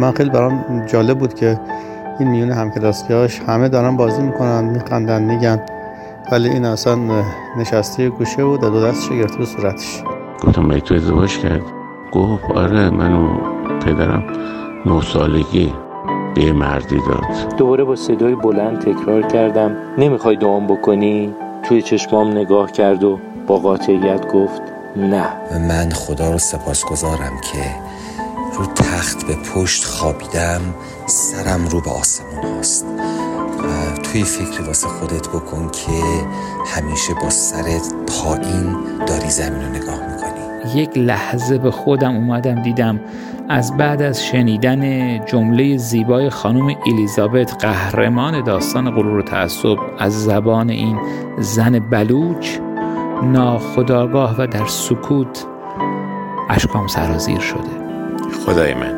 من خیلی برام جالب بود که این میون همکلاسیاش همه دارن بازی می‌کنن میخندن میگن ولی این اصلا نشسته گوشه بود دو دستش گرفته به صورتش. گفتم باید تو ازدواج کرد گفت آره منو پدرم نه سالگی به مردی داد. دوباره با صدای بلند تکرار کردم. نمی‌خوای دوام بکنی؟ توی چشمام نگاه کرد و با قاطعیت گفت نه. من خدا رو سپاسگزارم که تخت به پشت خوابیدم سرم رو به آسمون هست توی فکری واسه خودت بکن که همیشه با سرت پایین داری زمین رو نگاه می‌کنی. یک لحظه به خودم اومدم دیدم از بعد از شنیدن جمله زیبای خانم الیزابت قهرمان داستان غرور و تعصب از زبان این زن بلوچ ناخودآگاه و در سکوت اشکام سرازیر شده. خدای من.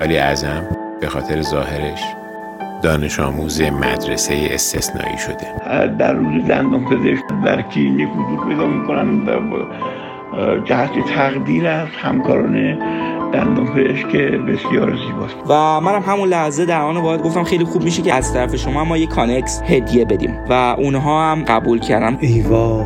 ولی اعظم به خاطر ظاهرش دانش آموز مدرسه استثنایی شده. در روز دندان پزشک در کلینیک حضور پیدا می‌کنن جهت تقدیر از همکاران دندان پزشک بسیار زیباست. و منم همون لحظه در آن واحد گفتم خیلی خوب میشه که از طرف شما ما یه کانکس هدیه بدیم و اونها هم قبول کردم ای وای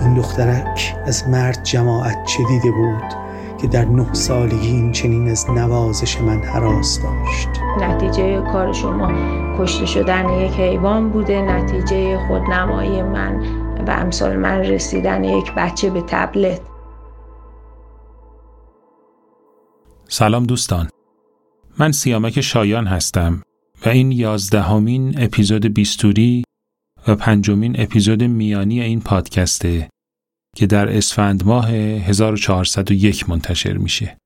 این دخترک از مرد جماعت چه دیده بود؟ که در نه سالگی این چنین از نوازش من حراس داشت. نتیجه کار شما کشته شدن یک حیوان بوده. نتیجه خودنمایی من و امثال من رسیدن یک بچه به تبلت. سلام دوستان. من سیامک شایان هستم و این یازدهمین اپیزود بیستوری و پنجمین اپیزود میانی این پادکسته. که در اسفند ماه 1401 منتشر میشه.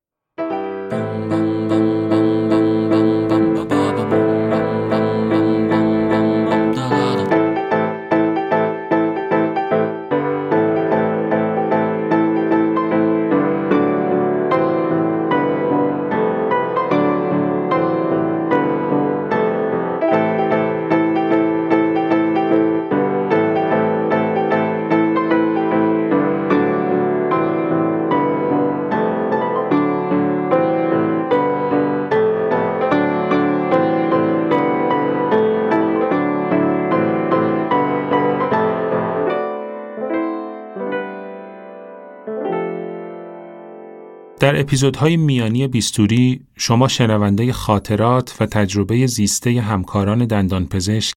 در اپیزودهای میانی بیستوری شما شنونده خاطرات و تجربه زیسته همکاران دندانپزشک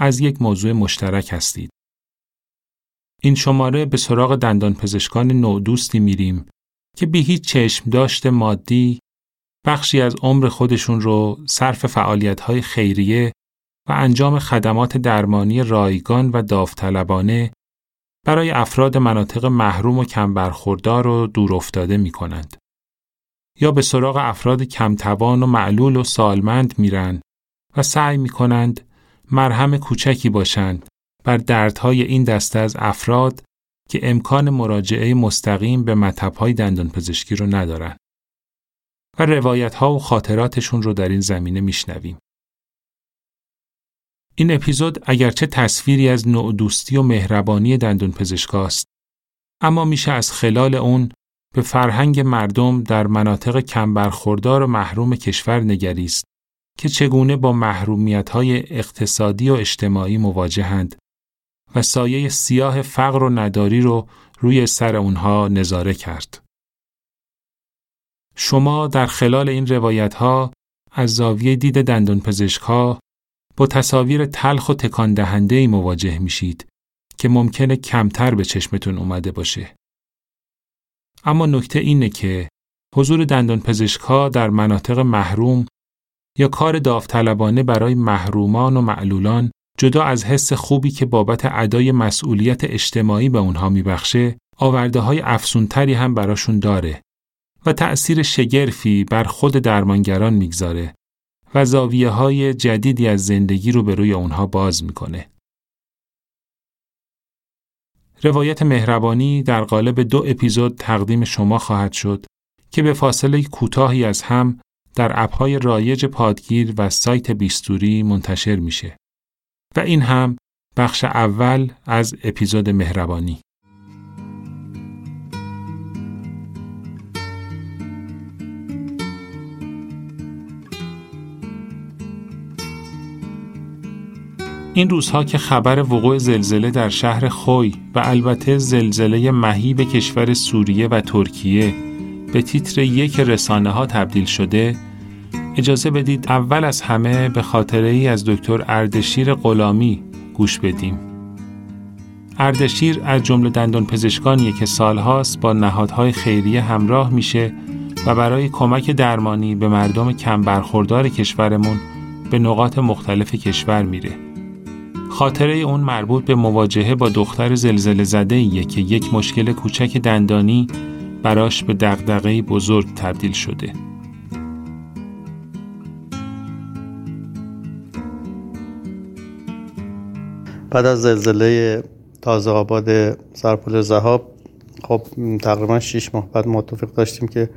از یک موضوع مشترک هستید. این شماره به سراغ دندانپزشکان نودوستی میریم که بی هیچ چشم داشت مادی بخشی از عمر خودشون رو صرف فعالیت‌های خیریه و انجام خدمات درمانی رایگان و داوطلبانه برای افراد مناطق محروم و کم برخوردار و دور افتاده می کنند. یا به سراغ افراد کمتوان و معلول و سالمند میرن و سعی می کنند مرهم کوچکی باشند بر دردهای این دسته از افراد که امکان مراجعه مستقیم به مطبهای دندان پزشکی رو ندارن و روایت ها و خاطراتشون رو در این زمینه میشنویم. این اپیزود اگرچه تصویری از نوع دوستی و مهربانی دندون پزشکاست اما میشه از خلال اون به فرهنگ مردم در مناطق کم برخوردار و محروم کشور نگریست که چگونه با محرومیت‌های اقتصادی و اجتماعی مواجهند و سایه سیاه فقر و نداری رو روی سر اونها نظاره کرد. شما در خلال این روایت ها از زاویه دید دندان پزشک ها با تصاویر تلخ و تکان دهنده مواجه میشید که ممکنه کمتر به چشمتون اومده باشه. اما نکته اینه که حضور دندان پزشکها در مناطق محروم یا کار داوطلبانه برای محرومان و معلولان جدا از حس خوبی که بابت ادای مسئولیت اجتماعی به اونها میبخشه آورده های افسونتری هم براشون داره و تأثیر شگرفی بر خود درمانگران می‌گذاره و زاویه های جدیدی از زندگی رو به روی اونها باز می‌کنه. روایت مهربانی در قالب دو اپیزود تقدیم شما خواهد شد که به فاصله کوتاهی از هم در اپهای رایج پادگیر و سایت بیستوری منتشر میشه. و این هم بخش اول از اپیزود مهربانی. این روزها که خبر وقوع زلزله در شهر خوی و البته زلزله مهیب کشور سوریه و ترکیه به تیتر یک رسانه ها تبدیل شده اجازه بدید اول از همه به خاطره ای از دکتر اردشیر غلامی گوش بدیم اردشیر از جمله دندان پزشکانیه که سالهاست با نهادهای خیریه همراه میشه و برای کمک درمانی به مردم کم برخوردار کشورمون به نقاط مختلف کشور میره. خاطره اون مربوط به مواجهه با دختر زلزله زده که یک مشکل کوچک دندانی براش به دغدغه بزرگ تبدیل شده. بعد از زلزله تازه آباد سرپل زهاب خب تقریبا 6 ماه بعد ما داشتیم که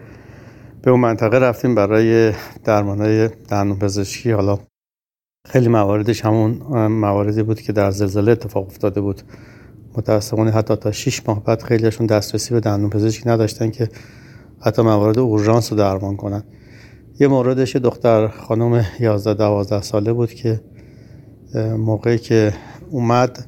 به اون منطقه رفتیم برای درمانهای دندون پزشکی حالا خیلی مواردش همون مواردی بود که در زلزله اتفاق افتاده بود. متاسفانه حتی تا 6 ماه بعد خیلیشون دسترسی به دندون پزشکی نداشتن که حتی موارد اورژانس رو درمان کنن. یه موردش دختر خانم 11 12 ساله بود که موقعی که اومد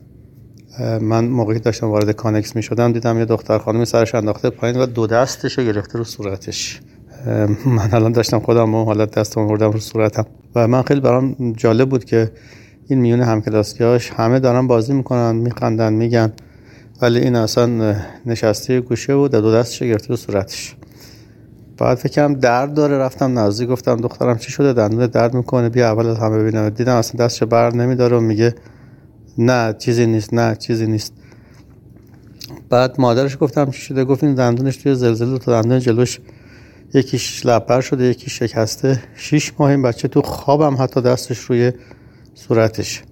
من موقعی داشتم وارد کانکس می شدم دیدم یه دختر خانمی سرش انداخته پایین و دو دستش رو گرفته رو صورتش. من الان داشتم خودم و حالت دستم آوردم رو صورتم. و من خیلی برام جالب بود که این میون همکلاسیاش همه دارن بازی می‌کنن میخندن میگن. ولی این اصلا نشسته گوشه بود دو دستش گرفته رو صورتش. بعد فکرم درد داره رفتم نزدیک گفتم دخترم چی شده؟ دندون درد می‌کنه بیا اول از همه ببینم. دیدم اصلا دستش بر نمیداره و میگه نه چیزی نیست نه چیزی نیست. بعد مادرش گفتم چی شده؟ گفت این دندونش توی زلزله تو دندون جلوش یکیش لپر شده یکی شکسته. شیش ماه این بچه تو خوابم حتی دستش روی صورتش.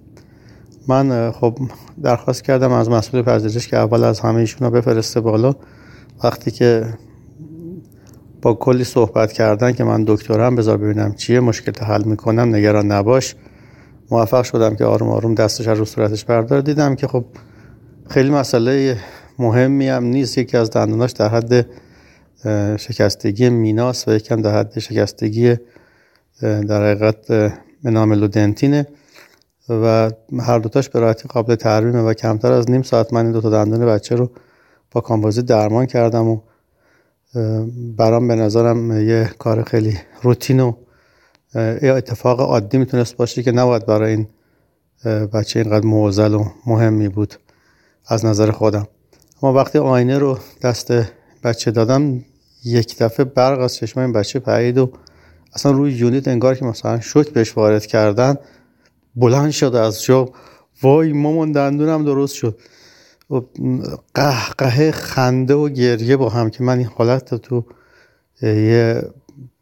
من خب درخواست کردم از مسئول پذیرش که اول از همه ایشون بفرسته بالا. وقتی که با کلی صحبت کردن که من دکترم بذار ببینم چیه مشکل حل می‌کنم نگران نباش. موفق شدم که آروم آروم دستش رو صورتش بردار. دیدم که خب خیلی مسئله مهمی هم نیست یکی از دندوناش در حد شکستگی میناس و یکم در حد شکستگی در حقیقت مناملودنتینه و هر دوتاش به راحتی قابل ترمیمه و کمتر از نیم ساعت من این دوتا دندون بچه رو با کامبازی درمان کردم و برام به نظرم یه کار خیلی روتین و اتفاق عادی می‌تونست باشه که نباید برای این بچه اینقدر موزل و مهمی بود از نظر خودم. اما وقتی آینه رو دست بچه دادم یک دفعه برق از چشم این بچه پرید و اصلا روی یونیت انگار که مثلا شوک بهش وارد کردن بلند شد از جا وای مامان دندونم درست شد. و قهقه خنده و گریه با هم که من این حالت تو یه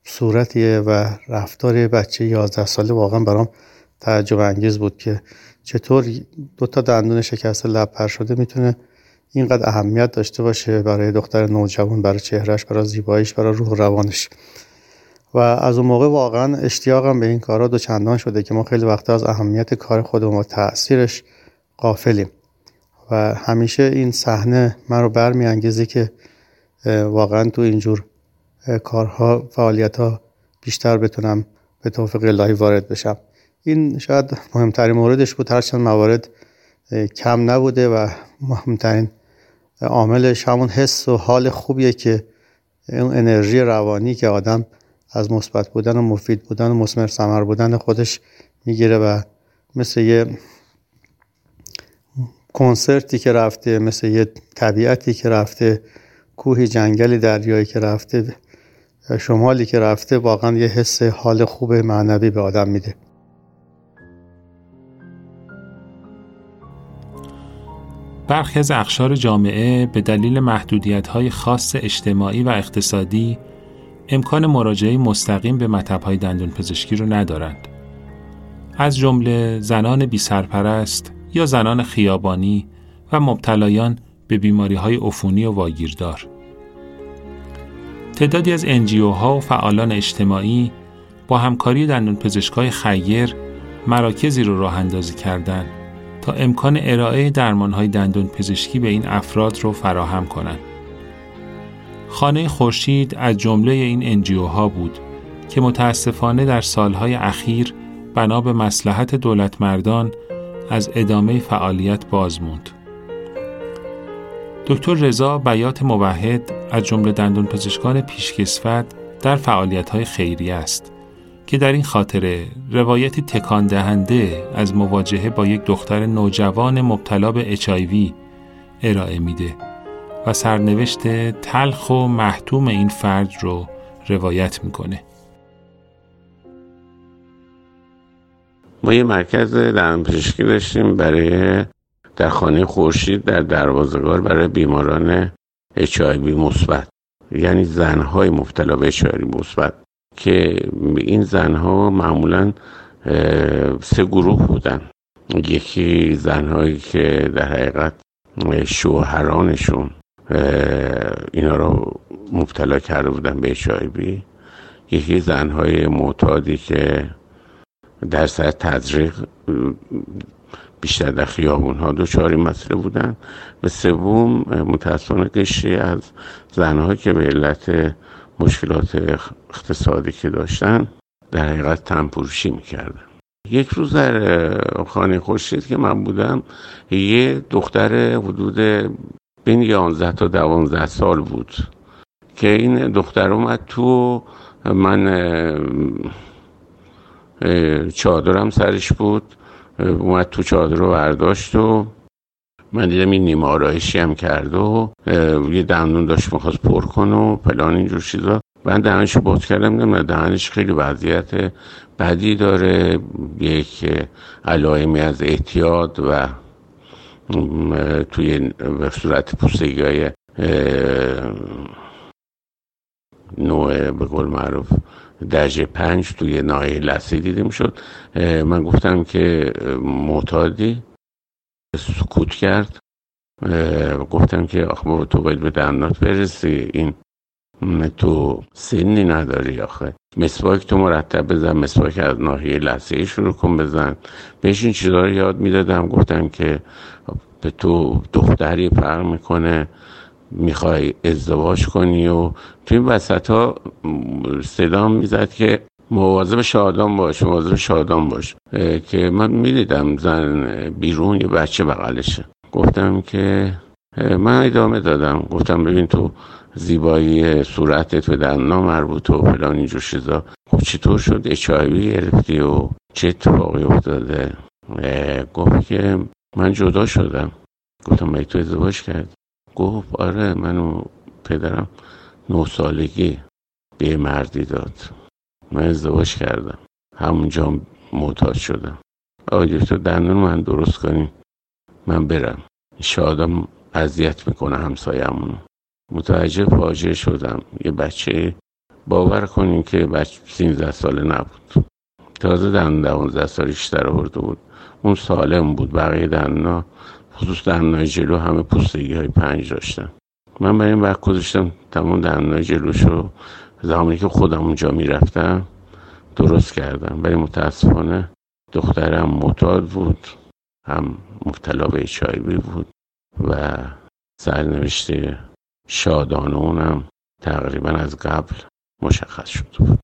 صورتیه و رفتار بچه 11 ساله واقعا برام تعجب انگیز بود که چطور دو تا دندون شکسته لب پر شده می‌تونه اینقدر اهمیت داشته باشه برای دختر نوجوان برای چهرش برای زیباییش برای روح روانش. و از اون موقع واقعا اشتیاقم به این کارا دو چندان شده که ما خیلی وقتا از اهمیت کار خودمون و تاثیرش قافلیم و همیشه این صحنه من رو برمیانگیزه که واقعا تو اینجور کارها فعالیت ها بیشتر بتونم به توفیق الهی وارد بشم. این شاید مهمترین موردش بود. هرچند موارد کم نبوده و مهمترین عاملش همون حس و حال خوبیه که اون انرژی روانی که آدم از مثبت بودن و مفید بودن و مسمر ثمر بودن خودش می‌گیره و مثل یه کنسرتی که رفته مثل یه طبیعتی که رفته کوهی جنگلی دریایی که رفته شمالی که رفته واقعا یه حس حال خوب معنوی به آدم میده. برخی از اخشار جامعه به دلیل محدودیت های خاص اجتماعی و اقتصادی امکان مراجعه مستقیم به مطب های دندون پزشکی رو ندارند. از جمله زنان بی سرپرست یا زنان خیابانی و مبتلایان به بیماری های عفونی و واگیردار. تعدادی از NGO ها و فعالان اجتماعی با همکاری دندون پزشکای خیر مراکزی رو راه اندازی کردند تا امکان ارائه درمان های دندون پزشکی به این افراد رو فراهم کنند. خانه خورشید از جمله این NGO ها بود که متاسفانه در سالهای اخیر بنا به مسلحت دولت مردان از ادامه فعالیت باز موند. دکتر رضا بیات موحد از جمله دندون پزشکان پیشکسوت در فعالیت های خیریه است که در این خاطره روایتی تکان دهنده از مواجهه با یک دختر نوجوان مبتلا به HIV ارائه میده و سرنوشت تلخ و محتوم این فرد رو روایت می‌کنه. ما یه مرکز پزشکی داشتیم برای در خانه خورشید در دروازگار برای بیماران HIV مثبت یعنی زنهای مبتلا به HIV مثبت که این زنها معمولا سه گروه بودن. یکی زنهایی که در حقیقت شوهرانشون اینا رو مبتلا کرده بودن به HIV یکی زنهای معتادی که در سر تزریق بیشتر در خیابون ها دوچاری مسئله بودن. به سوم متاسفانه قشری از زنها که به علت مشکلات اقتصادی که داشتن در حقیقت تنپروشی می‌کردن. یک روز در خانه خورشید که من بودم یه دختر حدود بین 11 تا 12 سال بود که این دختر اومد تو من چادرم سرش بود اومد تو چادر رو برداشت و من دیدم این نیمه آرایشی هم کرد و یه دندون داشت می‌خواست پر کنه و پلان اینجور چیزا. من دهنش رو باز کردم دیدم دهنش خیلی وضعیت بدی داره یک علائمی از احتیاط و توی به صورت پوستگی های نوع به قول معروف درجه پنج توی ناحیه لسه دیده می‌شد. من گفتم که معتادی. سکوت کرد. گفتم که آخه تو باید به دندات برسی. این تو سنی نداری آخه. مسواک تو مرتب بزن مسواک از ناحیه لحظه شروع کن بزن. بهش این چیزا رو یاد می‌دادم. گفتم که به تو دختری فرق می‌کنه. می‌خوای ازدواج کنی و تو این وسط ها صدام می‌زد که مواظب شادان باش مواظب شادان باش. که من می‌دیدم زن بیرون یه بچه بغلشه. گفتم که من ادامه دادم. گفتم ببین تو زیبایی صورتت به دندان مربوط و فلان اینجور چیزا. خب چطور شد؟ اچایوی گرفتی و چه اتفاقی افتاده؟ گفت که من جدا شدم. گفتم باید تو ازدواج کرد گفت آره منو پدرم نه سالگی به مردی داد. من ازدواج کردم. همونجا معتاد شدم. آقای دکتر دندون من درست کنیم من برم. شادم اذیت می‌کنه همسایمونو متوجه فاجعه شدم. یه بچه باور کنیم که بچه 13 ساله نبود. تازه دندون دوانزده سالش در آورده بود. اون سالم بود. بقیه دندونا خصوص دندونای جلو همه پوستگی های پنج داشتن. من برای این وقت گذاشتم تمام دندونای جلوشو زمانی که خودم اونجا می‌رفتم درست کردم. ولی متاسفانه دخترم معتاد بود هم مبتلا به چایبی بود و سرنوشت شادانه اونم تقریبا از قبل مشخص شده بود.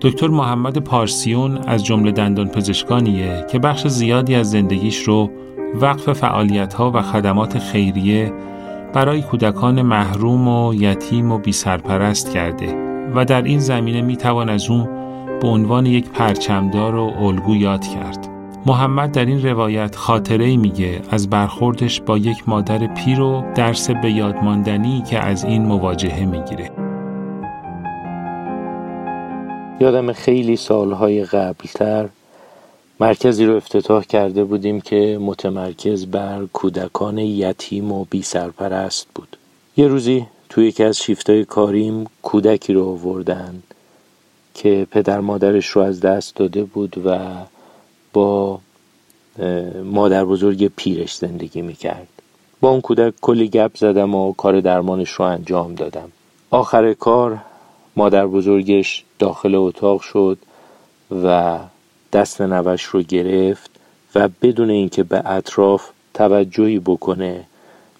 دکتر محمد پارسیون از جمله دندان پزشکانیه که بخش زیادی از زندگیش رو وقف فعالیت ها و خدمات خیریه برای کودکان محروم و یتیم و بی سرپرست کرده و در این زمینه می توان از اون به عنوان یک پرچمدار و الگو یاد کرد. محمد در این روایت خاطره میگه از برخوردش با یک مادر پیر و درس به یادماندنی که از این مواجهه می‌گیره. یادم خیلی سالهای قبلتر مرکزی رو افتتاح کرده بودیم که متمرکز بر کودکان یتیم و بی سرپرست بود. یه روزی توی یکی از شیفتای کاریم کودکی رو آوردن که پدر مادرش رو از دست داده بود و با مادر بزرگ پیرش زندگی می‌کرد. با اون کودک کلی گپ زدم و کار درمانش رو انجام دادم. آخر کار مادر بزرگش داخل اتاق شد و دست نوش رو گرفت و بدون اینکه به اطراف توجهی بکنه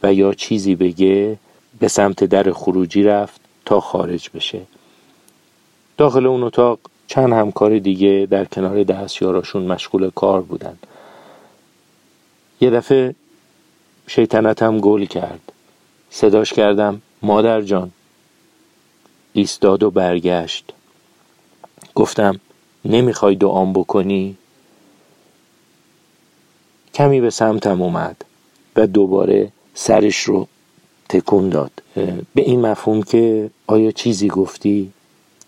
و یا چیزی بگه به سمت در خروجی رفت تا خارج بشه. داخل اون اتاق چند همکار دیگه در کنار دستیاراشون مشغول کار بودن. یه دفعه شیطنتم گل کرد. صداش کردم مادر جان. ایستاد و برگشت. گفتم نمی‌خوای دعام بکنی؟ کمی به سمتم اومد و دوباره سرش رو تکون داد به این مفهوم که آیا چیزی گفتی؟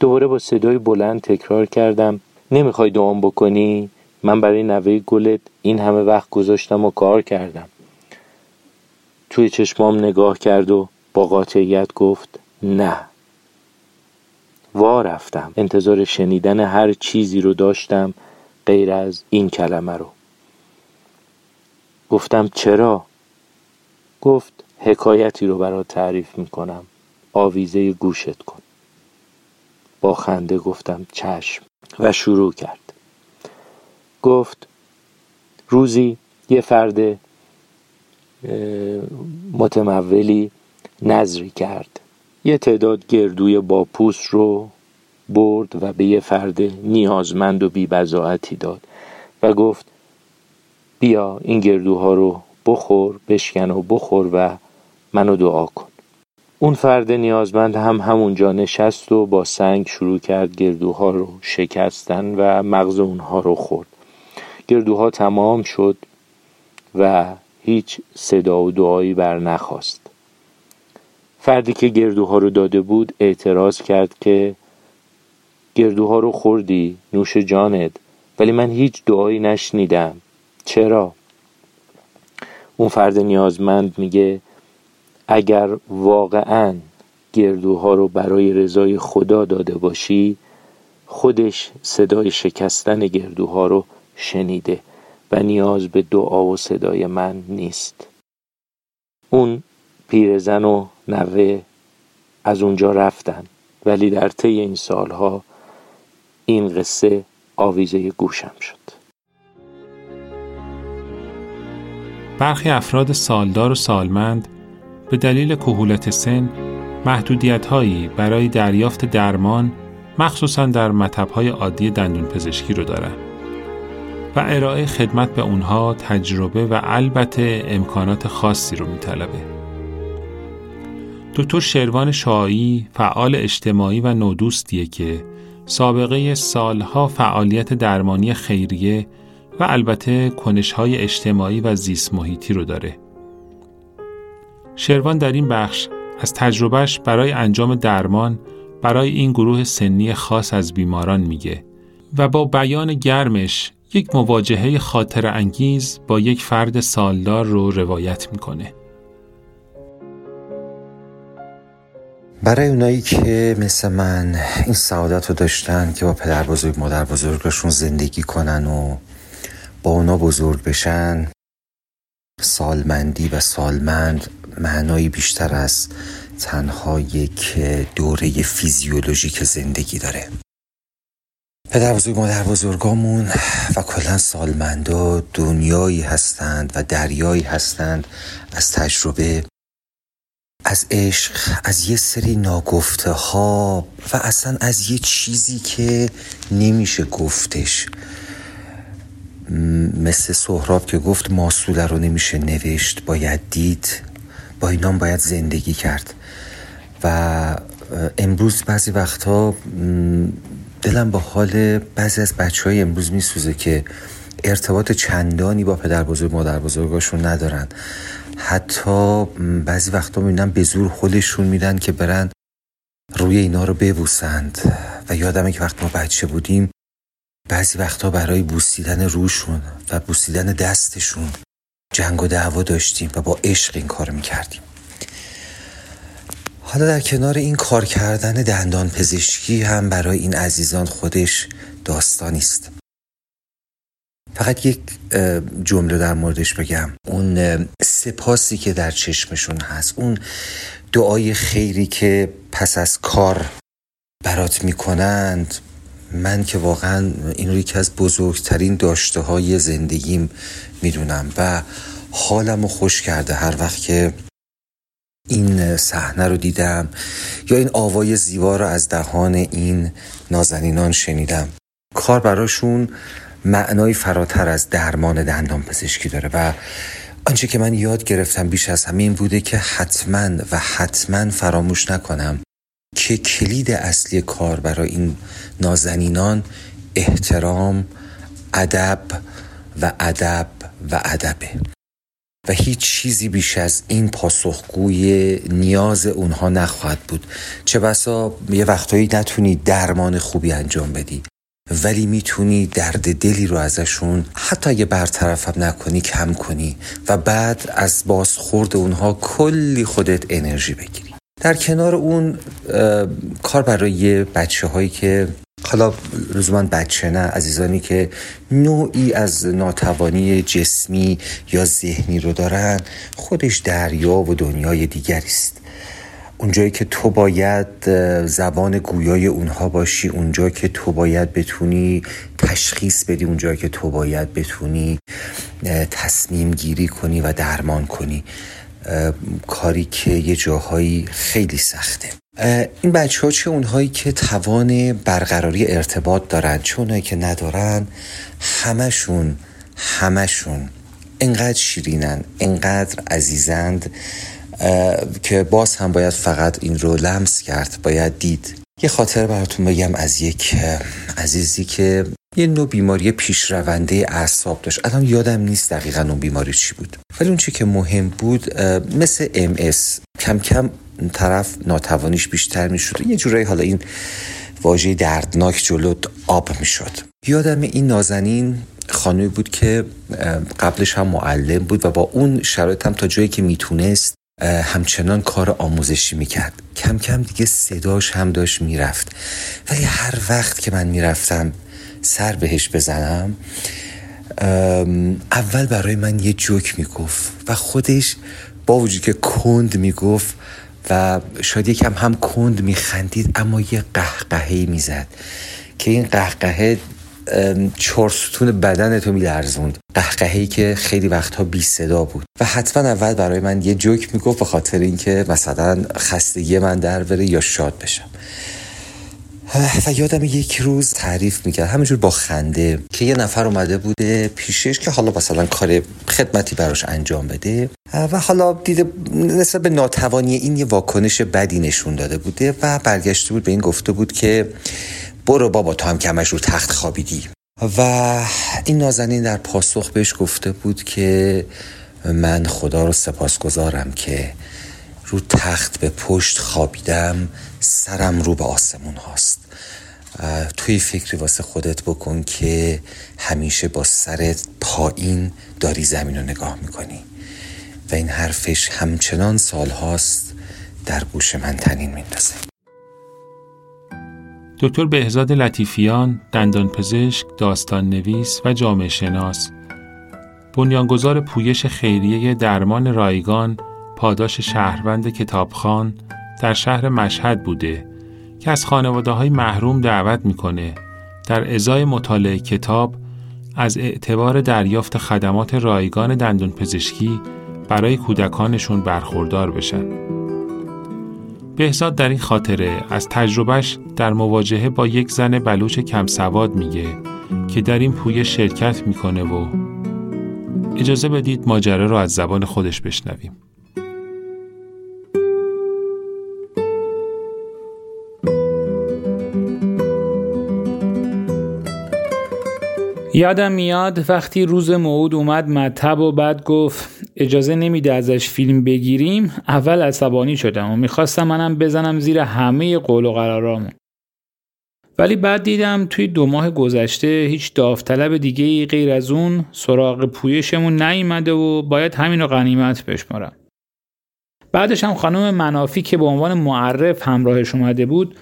دوباره با صدای بلند تکرار کردم نمی‌خوای دعام بکنی؟ من برای نوه گلت این همه وقت گذاشتم و کار کردم توی چشمام نگاه کرد و با قاطعیت گفت نه وا رفتم. انتظار شنیدن هر چیزی رو داشتم غیر از این کلمه رو. گفتم چرا؟ گفت حکایتی رو برات تعریف می‌کنم. آویزه گوشت کن. با خنده گفتم چشم. و شروع کرد. گفت روزی یه فرد متمولی نظری کرد. یه تعداد گردوی با پوست رو برد و به یه فرد نیازمند و بیبزاعتی داد و گفت بیا این گردوها رو بخور بشکن و بخور و منو دعا کن. اون فرد نیازمند هم همونجا نشست و با سنگ شروع کرد گردوها رو شکستن و مغز اونها رو خورد. گردوها تمام شد و هیچ صدا و دعایی بر نخواست فردی که گردوها رو داده بود اعتراض کرد که گردوها رو خوردی نوش جانت. ولی من هیچ دعایی نشنیدم. چرا؟ اون فرد نیازمند میگه اگر واقعا گردوها رو برای رضای خدا داده باشی خودش صدای شکستن گردوها رو شنیده و نیاز به دعا و صدای من نیست. اون پیرزن و نوه از اونجا رفتن ولی در طی این سالها این قصه آویزه گوشم شد برخی افراد سالدار و سالمند به دلیل کهولت سن محدودیت هایی برای دریافت درمان مخصوصا در مطبهای عادی دندون پزشکی رو دارن و ارائه خدمت به اونها تجربه و البته امکانات خاصی رو میطلبه. دکتر شروان شایی فعال اجتماعی و نودوستیه که سابقه سالها فعالیت درمانی خیریه و البته کنشهای اجتماعی و زیست محیطی رو داره. شروان در این بخش از تجربهش برای انجام درمان برای این گروه سنی خاص از بیماران میگه و با بیان گرمش یک مواجهه خاطر انگیز با یک فرد سالدار رو روایت می‌کنه. برای اونایی که مثل من این سعادت رو داشتن که با پدر بزرگ مادر بزرگشون زندگی کنن و با اونا بزرگ بشن سالمندی و سالمند معنایی بیشتر از تنها یک دوره فیزیولوژیک زندگی داره. پدر بزرگ مادر بزرگامون و کلا سالمندا دنیایی هستند و دریایی هستند از تجربه از عشق از یه سری ناگفته ها و اصلا از یه چیزی که نمیشه گفتش. مثل سهراب که گفت ماسوله رو نمیشه نوشت باید دید. با اینام باید زندگی کرد. و امروز بعضی وقتها دلم با حال بعضی از بچه های امروز میسوزه که ارتباط چندانی با پدر بزرگ مادر بزرگاشون ندارن. حتی بعضی وقتا می‌بینم به زور خودشون میدن که برن روی اینا رو ببوسند. و یادمه که وقت ما بچه بودیم بعضی وقتا برای بوسیدن روشون و بوسیدن دستشون جنگ و دعوا داشتیم و با عشق این کار می‌کردیم. حالا در کنار این کار کردن دندان پزشکی هم برای این عزیزان خودش داستانی است. فقط یک جمله در موردش بگم. اون سپاسی که در چشمشون هست اون دعای خیری که پس از کار برات می‌کنند من که واقعا این رو یکی از بزرگترین داشته های زندگیم می‌دونم و حالم رو خوش کرده هر وقت که این صحنه رو دیدم یا این آوای زیبا رو از دهان این نازنینان شنیدم. کار براشون معنای فراتر از درمان دندان پزشکی داره و آنچه که من یاد گرفتم بیش از همه این بوده که حتما و حتما فراموش نکنم که کلید اصلی کار برای این نازنینان احترام ادب و ادب و ادبه. و هیچ چیزی بیش از این پاسخگوی نیاز اونها نخواهد بود. چه بسا یه وقتایی نتونی درمان خوبی انجام بدی. ولی می‌تونی درد دلی رو ازشون حتی اگه برطرفم نکنی کم کنی و بعد از بازخورد اونها کلی خودت انرژی بگیری. در کنار اون کار برای بچه هایی که حالا لزوما بچه نه عزیزانی که نوعی از ناتوانی جسمی یا ذهنی رو دارن خودش دریا و دنیای دیگری است. اونجایی که تو باید زبان گویای اونها باشی اونجا که تو باید بتونی تشخیص بدی اونجا که تو باید بتونی تصمیم گیری کنی و درمان کنی. کاری که یه جاهایی خیلی سخته. این بچه ها چه اونهایی که توان برقراری ارتباط دارن چه اونهایی که ندارن همشون همشون انقدر شیرینن انقدر عزیزند. که باز هم باید فقط این رو لمس کرد باید دید. یه خاطر براتون بگم از یک عزیزی که یه نوع بیماری پیشرونده اعصاب داشت. الان یادم نیست دقیقا اون بیماری چی بود. ولی اون چی که مهم بود مثل ام کم کم طرف ناتوانیش بیشتر می‌شد. یه جورایی حالا این واژه دردناک جلو آب می‌شد. یادم این نازنین خانوی بود که قبلش هم معلم بود و با اون شرایط هم تا جایی که می‌تونست همچنان کار آموزشی می‌کرد. کم کم دیگه صداش هم داشت می‌رفت. ولی هر وقت که من می‌رفتم سر بهش بزنم اول برای من یه جوک می‌گفت و خودش با وجود که کند می‌گفت و شاید یکم هم کند میخندید اما یه قهقهه می‌زد که این قهقهه چرستون بدن تو میلرزوند. قهقهی که خیلی وقتها بی صدا بود. و حتما اول برای من یه جوک می‌گفت به خاطر اینکه مثلا خستگی من در بره یا شاد بشم. و یادم یک روز تعریف می‌کرد. همینجور با خنده که یه نفر اومده بوده پیشش که حالا مثلا کار خدمتی براش انجام بده. و حالا دیده نسبت به ناتوانی این یه واکنش بدی نشون داده بوده و برگشته بود به این گفته بود که برو بابا تو هم کمش رو تخت خوابیدی. و این نازنین در پاسخ بهش گفته بود که من خدا رو سپاسگزارم که رو تخت به پشت خوابیدم سرم رو به آسمون هاست. توی فکری واسه خودت بکن که همیشه با سرت پایین داری زمین رو نگاه می‌کنی. و این حرفش همچنان سال هاست در گوش من تنین میندازه. دکتر بهزاد لطیفیان، دندانپزشک، داستان نویس و جامعه شناس بنیانگذار پویش خیریه درمان رایگان پاداش شهروند کتابخان در شهر مشهد بوده که از خانواده های محروم دعوت می‌کنه در ازای مطالعه کتاب از اعتبار دریافت خدمات رایگان دندون پزشکی برای کودکانشون برخوردار بشن. بهزاد در این خاطره از تجربهش در مواجهه با یک زن بلوچ کم سواد میگه که در این پویه شرکت می‌کنه و اجازه بدید ماجرا رو از زبان خودش بشنویم. یادم میاد وقتی روز موعود اومد مطب و بعد گفت اجازه نمیده ازش فیلم بگیریم. اول عصبانی شدم و می‌خواستم منم بزنم زیر همه قول و قرارامون ولی بعد دیدم توی دو ماه گذشته هیچ داوطلب دیگه غیر از اون سراغ پویشمون نیومده و باید همین رو غنیمت بشمارم. بعدش هم خانم منافی که به عنوان معرف همراهش اومده بود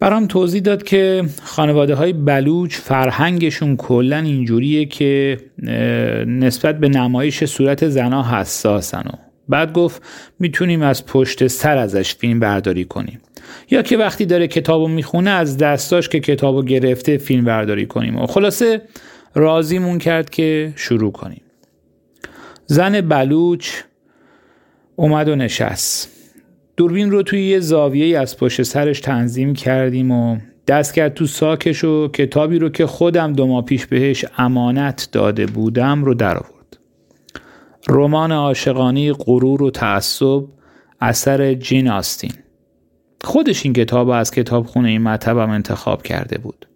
برام توضیح داد که خانواده های بلوچ فرهنگشون کلا اینجوریه که نسبت به نمایش صورت زنا حساسن و بعد گفت می‌تونیم از پشت سر ازش فیلم برداری کنیم. یا که وقتی داره کتابو می‌خونه از دستاش که کتابو گرفته فیلم برداری کنیم و خلاصه راضیمون کرد که شروع کنیم. زن بلوچ اومد و نشست. دوربین رو توی یه زاویه از پشت سرش تنظیم کردیم و دست کرد تو ساکش و کتابی رو که خودم دو ماه پیش بهش امانت داده بودم رو در آورد. رمان عاشقانه غرور و تعصب اثر جین آستین. خودش این کتاب از کتابخونه این مطبم انتخاب کرده بود.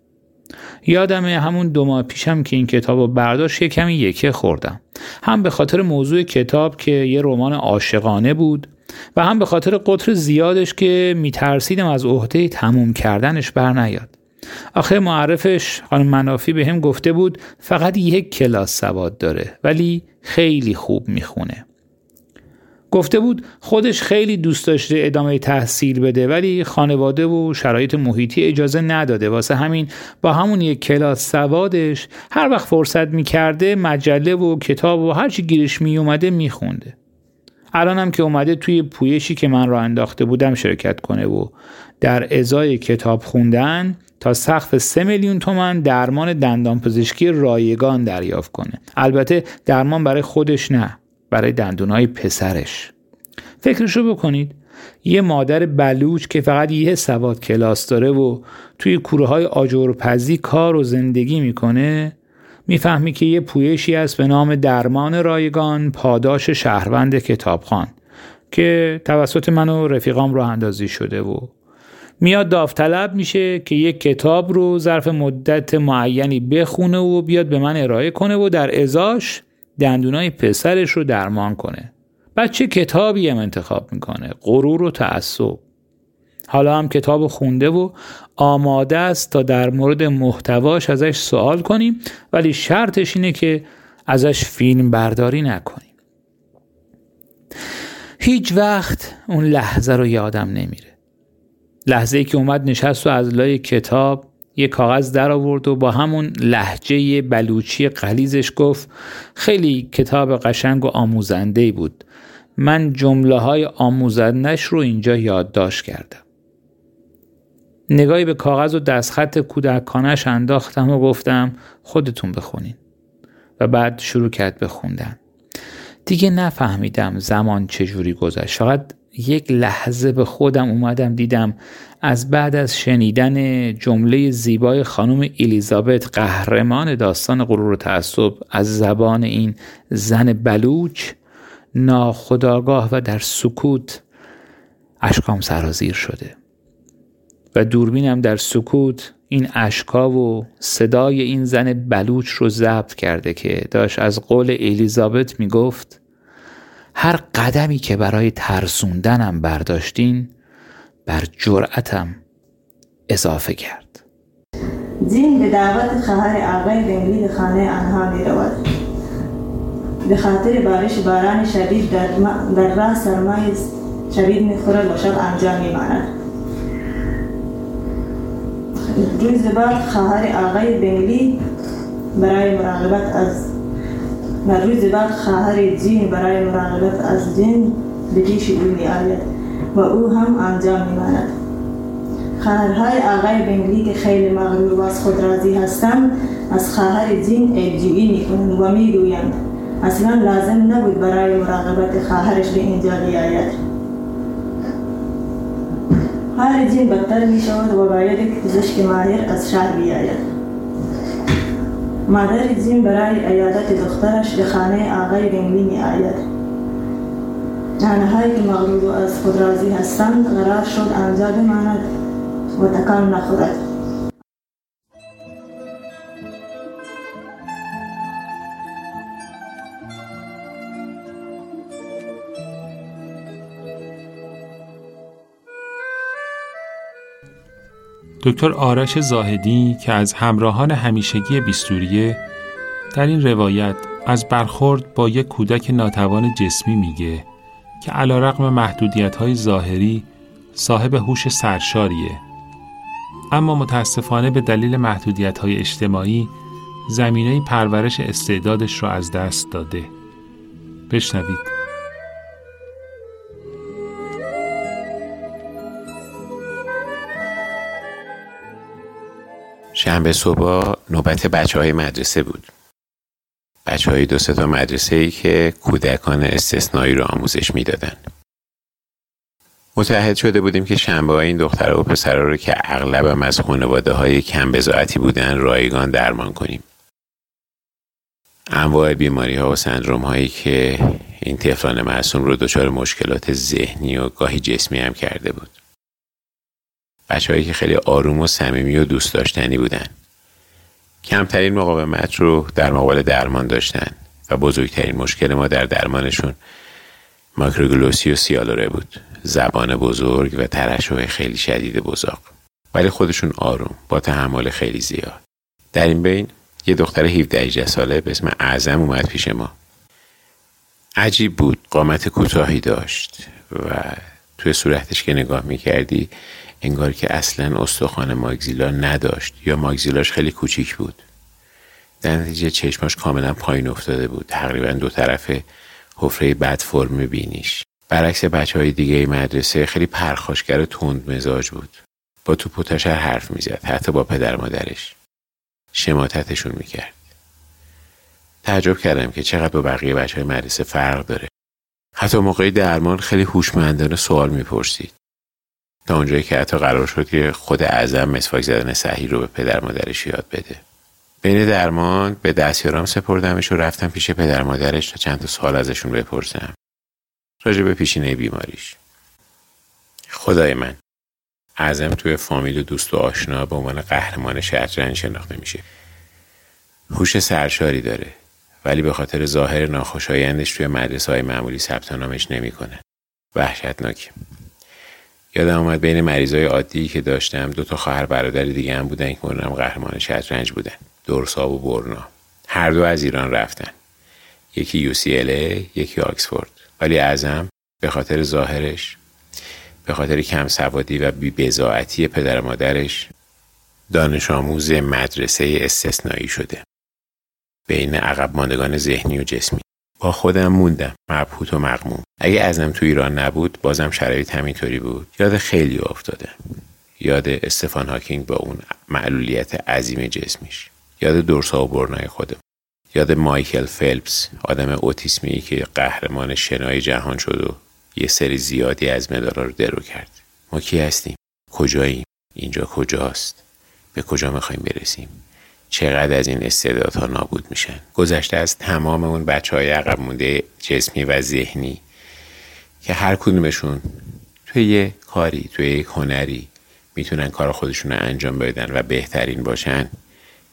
یادمه همون دو ماه پیشم که این کتاب رو برداشت یه کمی یکه خوردم. هم به خاطر موضوع کتاب که یه رمان عاشقانه بود و هم به خاطر قطر زیادش که میترسیدم از عهده تموم کردنش بر نیاد. آخه معرفش خانم منافی به هم گفته بود فقط یک کلاس سواد داره ولی خیلی خوب می‌خونه. گفته بود خودش خیلی دوست داشته ادامه تحصیل بده ولی خانواده و شرایط محیطی اجازه نداده واسه همین با همون یک کلاس سوادش هر وقت فرصت می‌کرده مجله و کتاب و هرچی گیرش میومده میخونده الانم که اومده توی پویشی که من را انداخته بودم شرکت کنه و در ازای کتاب خوندن تا سقف سه میلیون تومن درمان دندان پزشکی رایگان دریافت کنه. البته درمان برای خودش نه برای دندونای پسرش. فکرشو بکنید یه مادر بلوچ که فقط یه سواد کلاس داره و توی کوره های آجرپزی کار و زندگی می‌کنه می‌فهمی که یه پویشی است به نام درمان رایگان پاداش شهروند کتابخان که توسط من و رفیقام راه اندازی شده و میاد داوطلب میشه که یک کتاب رو ظرف مدت معینی بخونه و بیاد به من ارائه کنه و در ازاش دندونای پسرش رو درمان کنه. بچه کتابی هم انتخاب می‌کنه؟ غرور و تعصب. حالا هم کتاب خونده و آماده است تا در مورد محتواش ازش سوال کنیم ولی شرطش اینه که ازش فیلم برداری نکنیم. هیچ وقت اون لحظه رو یادم نمیره. لحظه ای که اومد نشست و از لای کتاب یه کاغذ در آورد و با همون لحجه بلوچی قلیزش گفت خیلی کتاب قشنگ و آموزنده بود. من جمله های آموزندش رو اینجا یادداشت کردم. نگاهی به کاغذ و دستخط کودکانش انداختم و گفتم خودتون بخونین. و بعد شروع کرد به خوندن. دیگه نفهمیدم زمان چجوری گذشت. فقط یک لحظه به خودم اومدم دیدم از بعد از شنیدن جمله زیبای خانم الیزابت قهرمان داستان غرور و تعصب از زبان این زن بلوچ ناخداگاه و در سکوت اشکام سرازیر شده. و دوربینم در سکوت این اشکا و صدای این زن بلوچ رو ضبط کرده که داشت از قول الیزابت می‌گفت هر قدمی که برای ترسوندنم برداشتین بر جرأتم اضافه کرد. زین به دعوت خواهر آقای بنگلی خانه آنها می رود به خاطر بارش باران شدید در, در راه سرمای شدید می خورد و شب انجام می ماند روز بعد خواهر آقای بنگلی برای مراقبت از و بعد خواهر جین برای مراقبت از جین به پیش او می آید و او هم آنجا می ماند خواهرهای آقای بنگلی که خیلی مغرور و از خود راضی هستند از خواهر جین ایجویی می کنند و می گویند اصلا لازم نبود برای مراقبت خواهرش به اینجا بیاید. خواهر جین بدتر می شود و باید یک پزشک ماهر از شهر بیاید. مادر جین برای ایادت دخترش به خانه آقای بنگلی می آید آنهایی که مغلوب از خود راضی هستند قرار شد آنجا بماند و تکان نخورد. دکتر آرش زاهدی که از همراهان همیشگی بیستوریه در این روایت از برخورد با یک کودک ناتوان جسمی میگه که علا رقم محدودیت های ظاهری صاحب هوش سرشاریه. اما متاسفانه به دلیل محدودیت های اجتماعی زمینه پرورش استعدادش را از دست داده. بشنوید. شنبه صبح نوبت بچه های مدرسه بود. بچه های دو تا مدرسه ای که کودکان استثنایی رو آموزش می‌دادن. متحد شده بودیم که شنبه این دختر و پسرها رو که اغلبم از خانواده های کم بزاعتی بودن رایگان درمان کنیم. انواع بیماری ها و سندروم هایی که این طفلان معصوم رو دچار مشکلات ذهنی و گاهی جسمی هم کرده بود. هایی که خیلی آروم و صمیمی و دوست داشتنی بودن. کمترین مقاومت رو در مقابل درمان داشتن و بزرگترین مشکل ما در درمانشون ماکروگلوسی و سیالوره بود. زبان بزرگ و ترشح خیلی شدید بزرگ ولی خودشون آروم با تحمل خیلی زیاد. در این بین یه دختر 17 ساله به اسم اعظم اومد پیش ما. عجیب بود قامت کوتاهی داشت و توی صورتش که نگاه می‌کردی انگار که اصلا استخوان ماگزیلا نداشت یا ماگزیلاش خیلی کوچیک بود. در نتیجه چشماش کاملا پایین افتاده بود. تقریبا دو طرفه حفره بد فرم بینیش. برعکس بچه های دیگه مدرسه خیلی پرخاشگر و تند مزاج بود. با تو پوتاشر حرف می‌زد حتی با پدر مادرش. شماتتشون می‌کرد. تعجب کردم که چقدر با بقیه بچه های مدرسه فرق داره. حتی موقعی درمان خیلی هوشمندانه سوال می‌پرسید. تا اونجایی که حتی قرار شد که خود اعظم مسواک زدن صحیح رو به پدر مادرش یاد بده. بین درمان به دستیارام سپردمش و رفتم پیش پدر مادرش تا چند تا سوال ازشون بپرسم. راجع به پیشینه بیماریش. خدای من اعظم توی فامیل و دوست و آشنا به عنوان قهرمان شطرنج شناخته میشه. هوش سرشاری داره ولی به خاطر ظاهر ناخوشایندش توی مدرسه های معمولی ثبت نامش نمی‌کنه. وحشتناک یادم آمد بین مریضای عادی که داشتم دو تا خواهر برادر دیگه هم بودن که اونم قهرمان شطرنج بودن دورسا و برنا. هر دو از ایران رفتن. یکی UCLA یکی آکسفورد. ولی اعظم به خاطر ظاهرش به خاطر کم سوادی و بی پدر مادرش دانش آموز مدرسه استثنایی شده. بین عقب ماندگان ذهنی و جسمی. خودم موندم. مبهوت و مغموم. اگه ازم تو ایران نبود بازم شرایط همینطوری بود. یاد خیلی افتاده. یاد استفان هاکینگ با اون معلولیت عظیم جسمیش. یاد دورسا و برنای خودم. یاد مایکل فلپس آدم اوتیسمی که قهرمان شنای جهان شد و یه سری زیادی از مدارا رو درو کرد. ما کی هستیم؟ کجاییم؟ اینجا کجاست؟ به کجا می‌خوایم برسیم؟ چقدر از این استعدادها نابود میشن. گذشته از تمام اون بچه های عقب مونده جسمی و ذهنی که هر کدومشون توی یه کاری توی یک هنری می‌تونن کار خودشون رو انجام بدن و بهترین باشن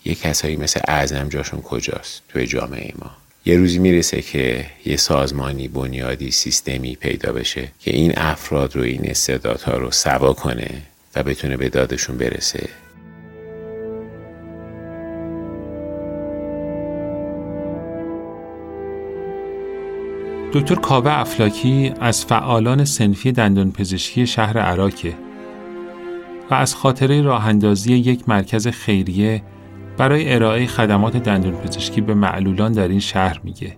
یه کسایی مثل اعظم جاشون کجاست؟ توی جامعه ما. یه روزی می‌رسه که یه سازمانی بنیادی سیستمی پیدا بشه که این افراد رو این استعدادها رو سوا کنه و بتونه به دادشون برسه. دکتر کاوه افلاکی از فعالان سنفی دندان پزشکی شهر عراکه و از خاطره راه اندازی یک مرکز خیریه برای ارائه خدمات دندون پزشکی به معلولان در این شهر میگه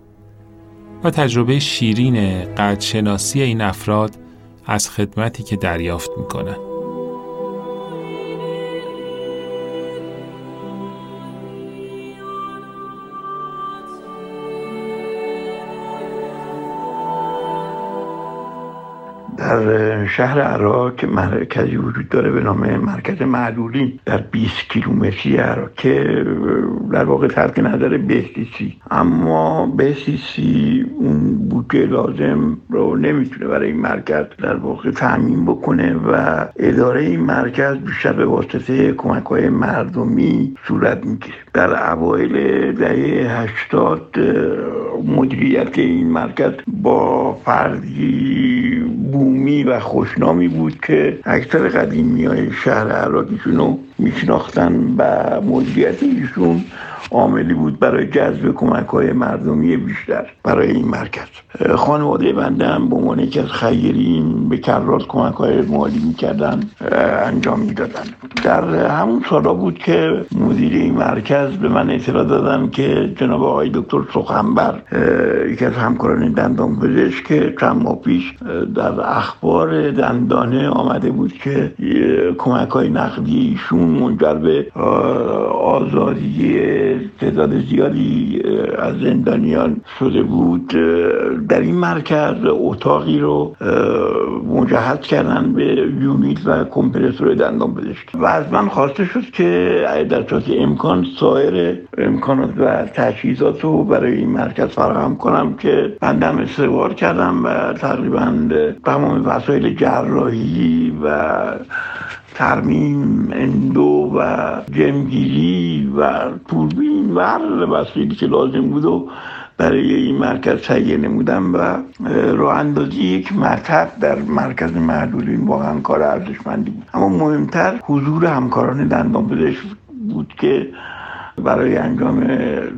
و تجربه شیرین قدشناسی این افراد از خدمتی که دریافت می‌کنن. در شهر عراق مرکزی وجود داره به نام مرکز معلولین در 20 کیلومتری عراق که در واقع فرقی نداره بهسیسی اما بهسیسی اون بودجه لازم رو نمی‌تونه برای این مرکز در واقع تعمین بکنه و اداره این مرکز بیشتر به واسطه کمک های مردمی صورت می‌گیره. در اوایل دهه 80 مدیریت این مرکز با فردی بومی و خوشنامی بود که اکثر قدیمی های شهر عراقیشون رو میشناختن و مدیریت ایشون عاملی بود برای جذب کمک های مردمی بیشتر برای این مرکز. خانواده بنده هم به عنوان یکی از خیرین به کرات کمک های مالی می‌کردن انجام می‌دادن. در همون سالا بود که مدیر این مرکز به من اطلاع دادن که جناب آقای دکتر سخنبر یکی از همکاران دندان پزشک که چند ماه پیش در اخبار دندانه آمده بود که کمک های نقدی ایشون منجر به آزادی تعداد زیادی از زندانیان شده بود. در این مرکز اتاقی رو مجهز کردن به یونیت و کمپرسور دندان پزشکی و از من خواسته شد که در صورت امکان سایر امکانات و تجهیزات رو برای این مرکز فراهم کنم که بندم استوار کردم و تقریبا تمام وسایل جراحی و ترمیم اندو و جمگیری و توربین و هر وسیلی که لازم بود و برای این مرکز تهیه نمودم و راه اندازی یک مطب در مرکز معلولین واقعا کار ارزشمندی بود. اما مهمتر حضور همکاران دندان پزشک بود که برای انجام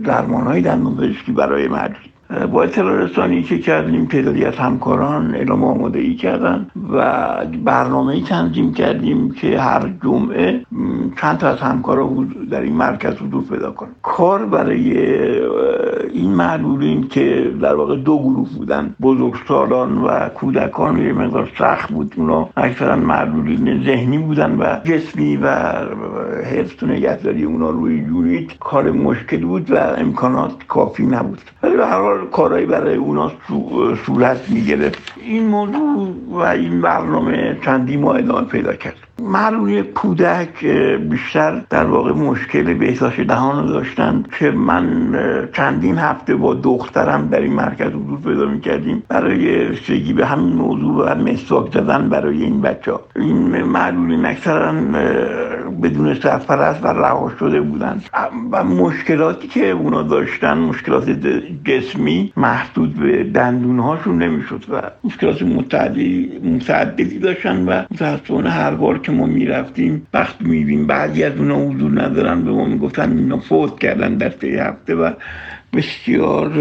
درمان های دندان برای معلولین با اطلاع رسانی که کردیم تعدادی از همکاران اعلام آماده ای کردن و برنامه ای تنظیم کردیم که هر جمعه چند تا از همکاران در این مرکز حضور پیدا کنن. کار برای این معلولین که در واقع دو گروه بودن بزرگسالان و کودکان یه مقدار سخت بود اونا اکثرا معلولین ذهنی بودن و جسمی و حفظ و نگهداری اونا روی یونیت کار مشکل بود و امکانات کافی نبود. ولی به هر کارهایی برای اونا صورت می‌گرفت. این موضوع و این برنامه چندی ماه ادامه پیدا کرد. معلولی کودک بیشتر در واقع مشکل بهداشت دهان داشتن که من چندین هفته با دخترم در این مرکز حضور پیدا می‌کردیم. برای رسیدگی به همین موضوع و مسواک زدن برای این بچه ها این اکثرا بدون سرپرست و رها شده بودن. و مشکلاتی که اونا داشتن مشکلات جسمی محدود به دندون هاشون نمی‌شد و مشکلات متعددی داشتن و متاسفانه هر بار که ما می‌رفتیم وقت می‌بینیم بعضی از اونا حضور ندارن به ما می‌گفتن اینا فوت کردن در طی هفته و بسیار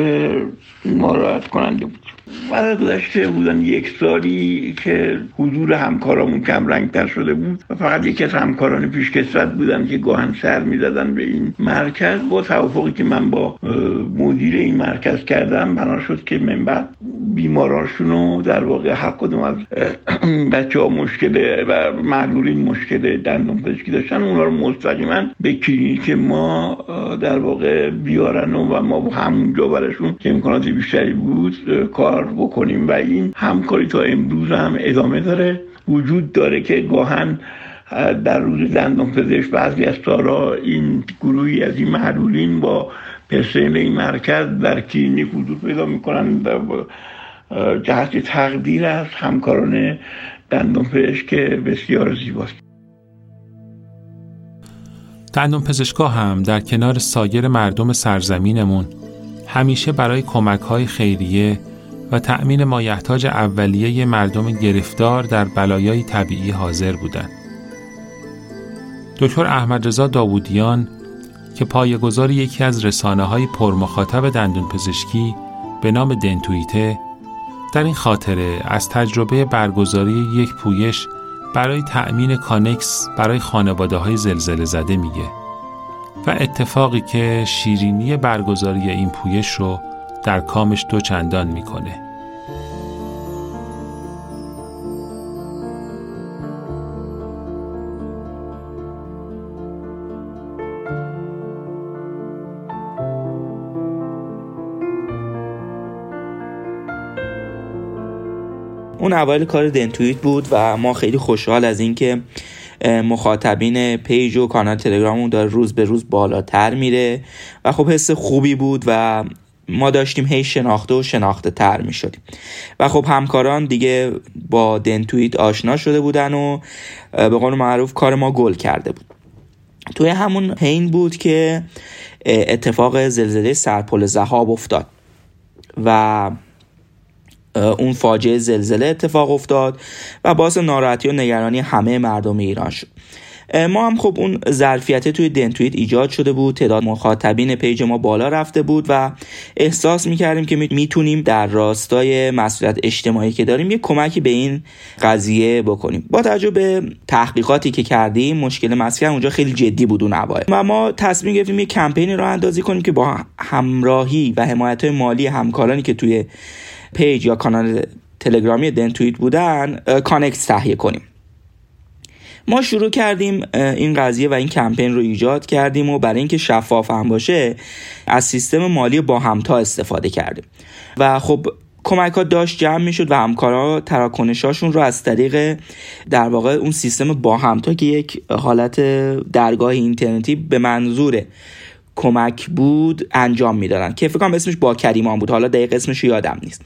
ناراحت کننده بود. بعد گذشته بودن یک سالی که حضور همکارامون کم رنگتر شده بود و فقط یکی از همکاران پیشکسوت بودن که گاهن سر می‌زدن به این مرکز با توافقی که من با مدیر این مرکز کردم بنا شد که من بعد بیماراشون رو در واقع هر کدوم از بچه ها مشکل و معلولین مشکل دندون پزشکی داشتن اونا رو مستقیما به کلینیک ما در واقع بیارن و ما همونجا برشون که امکانات بیشتری بود کار بکنیم و این همکاری تا امروز هم ادامه داره؟ وجود داره که گاهن در روز دندان پزشک بعضی از سارا این گروهی از این محلولین با پرسنل این مرکز در کلینیک حضور پیدا می‌کنن جهت تقدیر از همکاران دندان بسیار زیباست. دندان پزشکا هم در کنار سایر مردم سرزمینمون همیشه برای کمک های خیریه و تأمین مایحتاج اولیه مردم گرفتار در بلایای طبیعی حاضر بودند. دکتر احمد رضا داوودیان که پایه‌گذار یکی از رسانه های پرمخاطب دندون پزشکی به نام دنتویته در این خاطره از تجربه برگزاری یک پویش برای تأمین کانکس برای خانواده های زلزله زده میگه و اتفاقی که شیرینی برگزاری این پویش رو در کامش دو چندان می‌کنه. اون اول کار دنتویت بود و ما خیلی خوشحال از اینکه مخاطبین پیج و کانال تلگراممون داره روز به روز بالاتر میره و خب حس خوبی بود و ما داشتیم هی شناخته و شناخته تر می شدیم و خب همکاران دیگه با دنتویت آشنا شده بودن و به قول معروف کار ما گل کرده بود. توی همون حین بود که اتفاق زلزله سرپل زهاب افتاد. و اون فاجعه زلزله اتفاق افتاد و باعث ناراحتی و نگرانی همه مردم ایران شد. ما هم خب اون ظرفیت توی دنتویت ایجاد شده بود تعداد مخاطبین پیج ما بالا رفته بود و احساس می‌کردیم که می‌تونیم در راستای مسئولیت اجتماعی که داریم یه کمکی به این قضیه بکنیم. با توجه به تحقیقاتی که کردیم مشکل مسکن اونجا خیلی جدی بود اون اوایل. و ما تصمیم گرفتیم یه کمپینی رو اندازی کنیم که با همراهی و حمایت مالی همکارانی که توی page یا کانال تلگرامی دنتویت بودن کانکس تهیه کنیم. ما شروع کردیم این قضیه و این کمپین رو ایجاد کردیم و برای اینکه شفاف هم باشه از سیستم مالی با همتا استفاده کردیم. و خب کمک ها داشت جمع می‌شد و همکارا تراکنشاشون رو از طریق در واقع اون سیستم با همتا که یک حالت درگاه اینترنتی به منظور کمک بود انجام می‌دادن که فکر کنم اسمش با کریمان بود. حالا دقیق اسمش یادم نیست.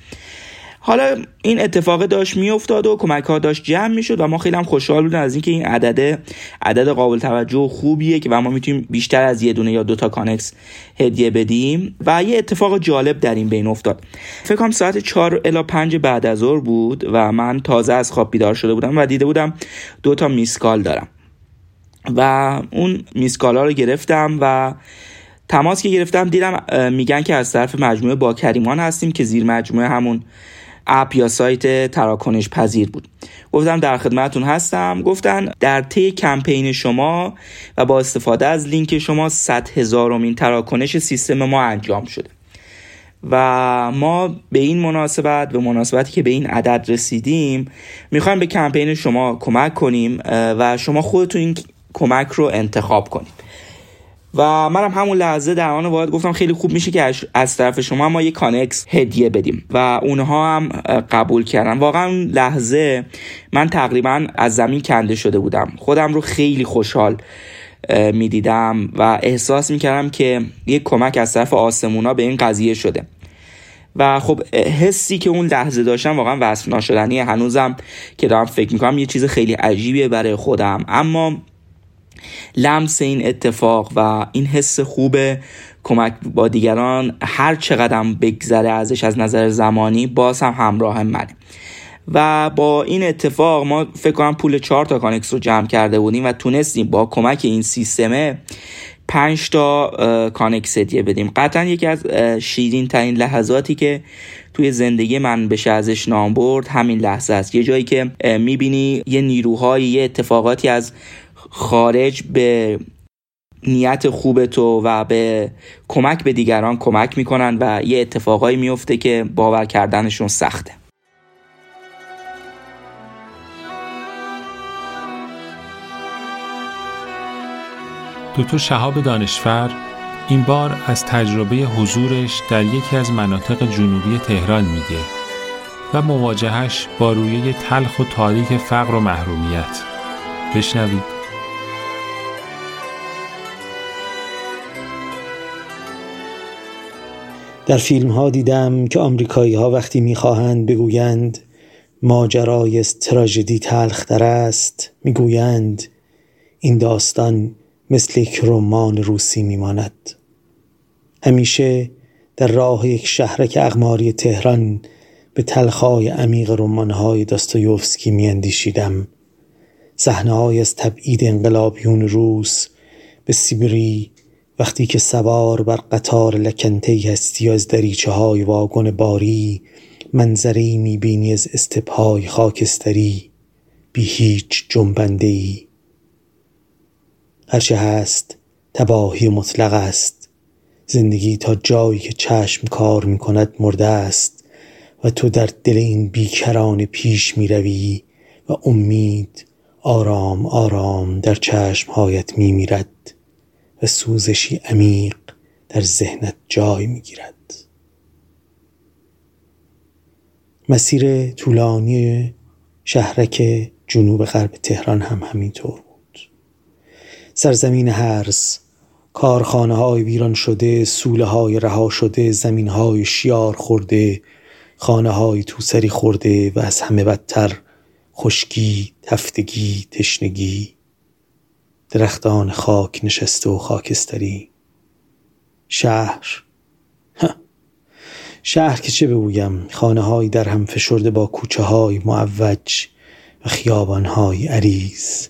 حالا این اتفاق داشت میافتاد و کمک ها داشت جمع می‌شد و ما خیلی هم خوشحال بودیم از اینکه این عدد عدد قابل توجه و خوبیه که و ما می‌تونیم بیشتر از یه دونه یا دوتا کانکس هدیه بدیم و یه اتفاق جالب در این بین افتاد. فکر کنم ساعت 4 الی 5 بعد از ظهر بود و من تازه از خواب بیدار شده بودم و دیده بودم دوتا میسکال دارم. و اون میسکالا رو گرفتم و تماس که گرفتم دیدم میگن که از طرف مجموعه با کریمان هستیم که زیر مجموعه همون اپ یا سایت تراکنش پذیر بود. گفتم در خدمتون هستم. گفتن در طی کمپین شما و با استفاده از لینک شما 100 هزارمین تراکنش سیستم ما انجام شده. و ما به این مناسبت به مناسبتی که به این عدد رسیدیم می‌خوایم به کمپین شما کمک کنیم و شما خودتون این کمک رو انتخاب کنید. و منم همون لحظه در آن واحد گفتم خیلی خوب میشه که از طرف شما ما یه کانکس هدیه بدیم. و اونها هم قبول کردن. واقعا لحظه من تقریبا از زمین کنده شده بودم. خودم رو خیلی خوشحال می‌دیدم و احساس می‌کردم که یک کمک از طرف آسمونا به این قضیه شده. و خب حسی که اون لحظه داشتم واقعا وصف ناشدنی. هنوزم که دارم فکر می‌کنم یه چیز خیلی عجیبیه برای خودم. اما لمس این اتفاق و این حس خوب کمک با دیگران هر چقدر بگذره ازش از نظر زمانی باز هم همراه منه. و با این اتفاق ما فکر کنم پول چهار تا کانکس رو جمع کرده بودیم و تونستیم با کمک این سیستمه پنج تا کانکس هدیه بدیم. قطعا یکی از شیرین ترین لحظاتی که توی زندگی من بشه ازش نام برد همین لحظه است. یه جایی که می‌بینی یه نیروهایی یه اتفاقاتی از خارج به نیت خوب تو و به کمک به دیگران کمک می‌کنن و یه اتفاقایی میفته که باور کردنشون سخته. دکتر شهاب دانشفر این بار از تجربه حضورش در یکی از مناطق جنوبی تهران میگه و مواجهش با رویه تلخ و تاریک فقر و محرومیت. بشنوید. در فیلم ها دیدم که آمریکایی ها وقتی می‌خواهند بگویند ماجرای تراژدی تلختر است می‌گویند این داستان مثل یک رمان روسی میماند. همیشه در راه یک شهرک اغماری تهران به تلخای عمیق رمانهای داستایوفسکی میاندیشیدم. صحنههایی از تبعید انقلابیون روس به سیبری وقتی که سوار بر قطار لکنته هستی از دریچه های واگن باری منظری می‌بینی از استپهای خاکستری بی هیچ جنبنده ای هرچه هست تباهی مطلق است. زندگی تا جایی که چشم کار می‌کند مرده است و تو در دل این بیکران پیش می‌روی و امید آرام آرام در چشمهایت میمیرد. و سوزشی عمیق در ذهنت جای می‌گیرد. مسیر طولانی شهرک جنوب غرب تهران هم همینطور بود. سرزمین هرز کارخانه های ویران شده سوله های رها شده زمین های شیار خورده خانه های توسری خورده و از همه بدتر خشکی تفتگی تشنگی درختان خاک نشسته و خاکستری. شهر. شهر که چه بگویم؟ خانه های در هم فشرده با کوچه های معوج و خیابان های عریض.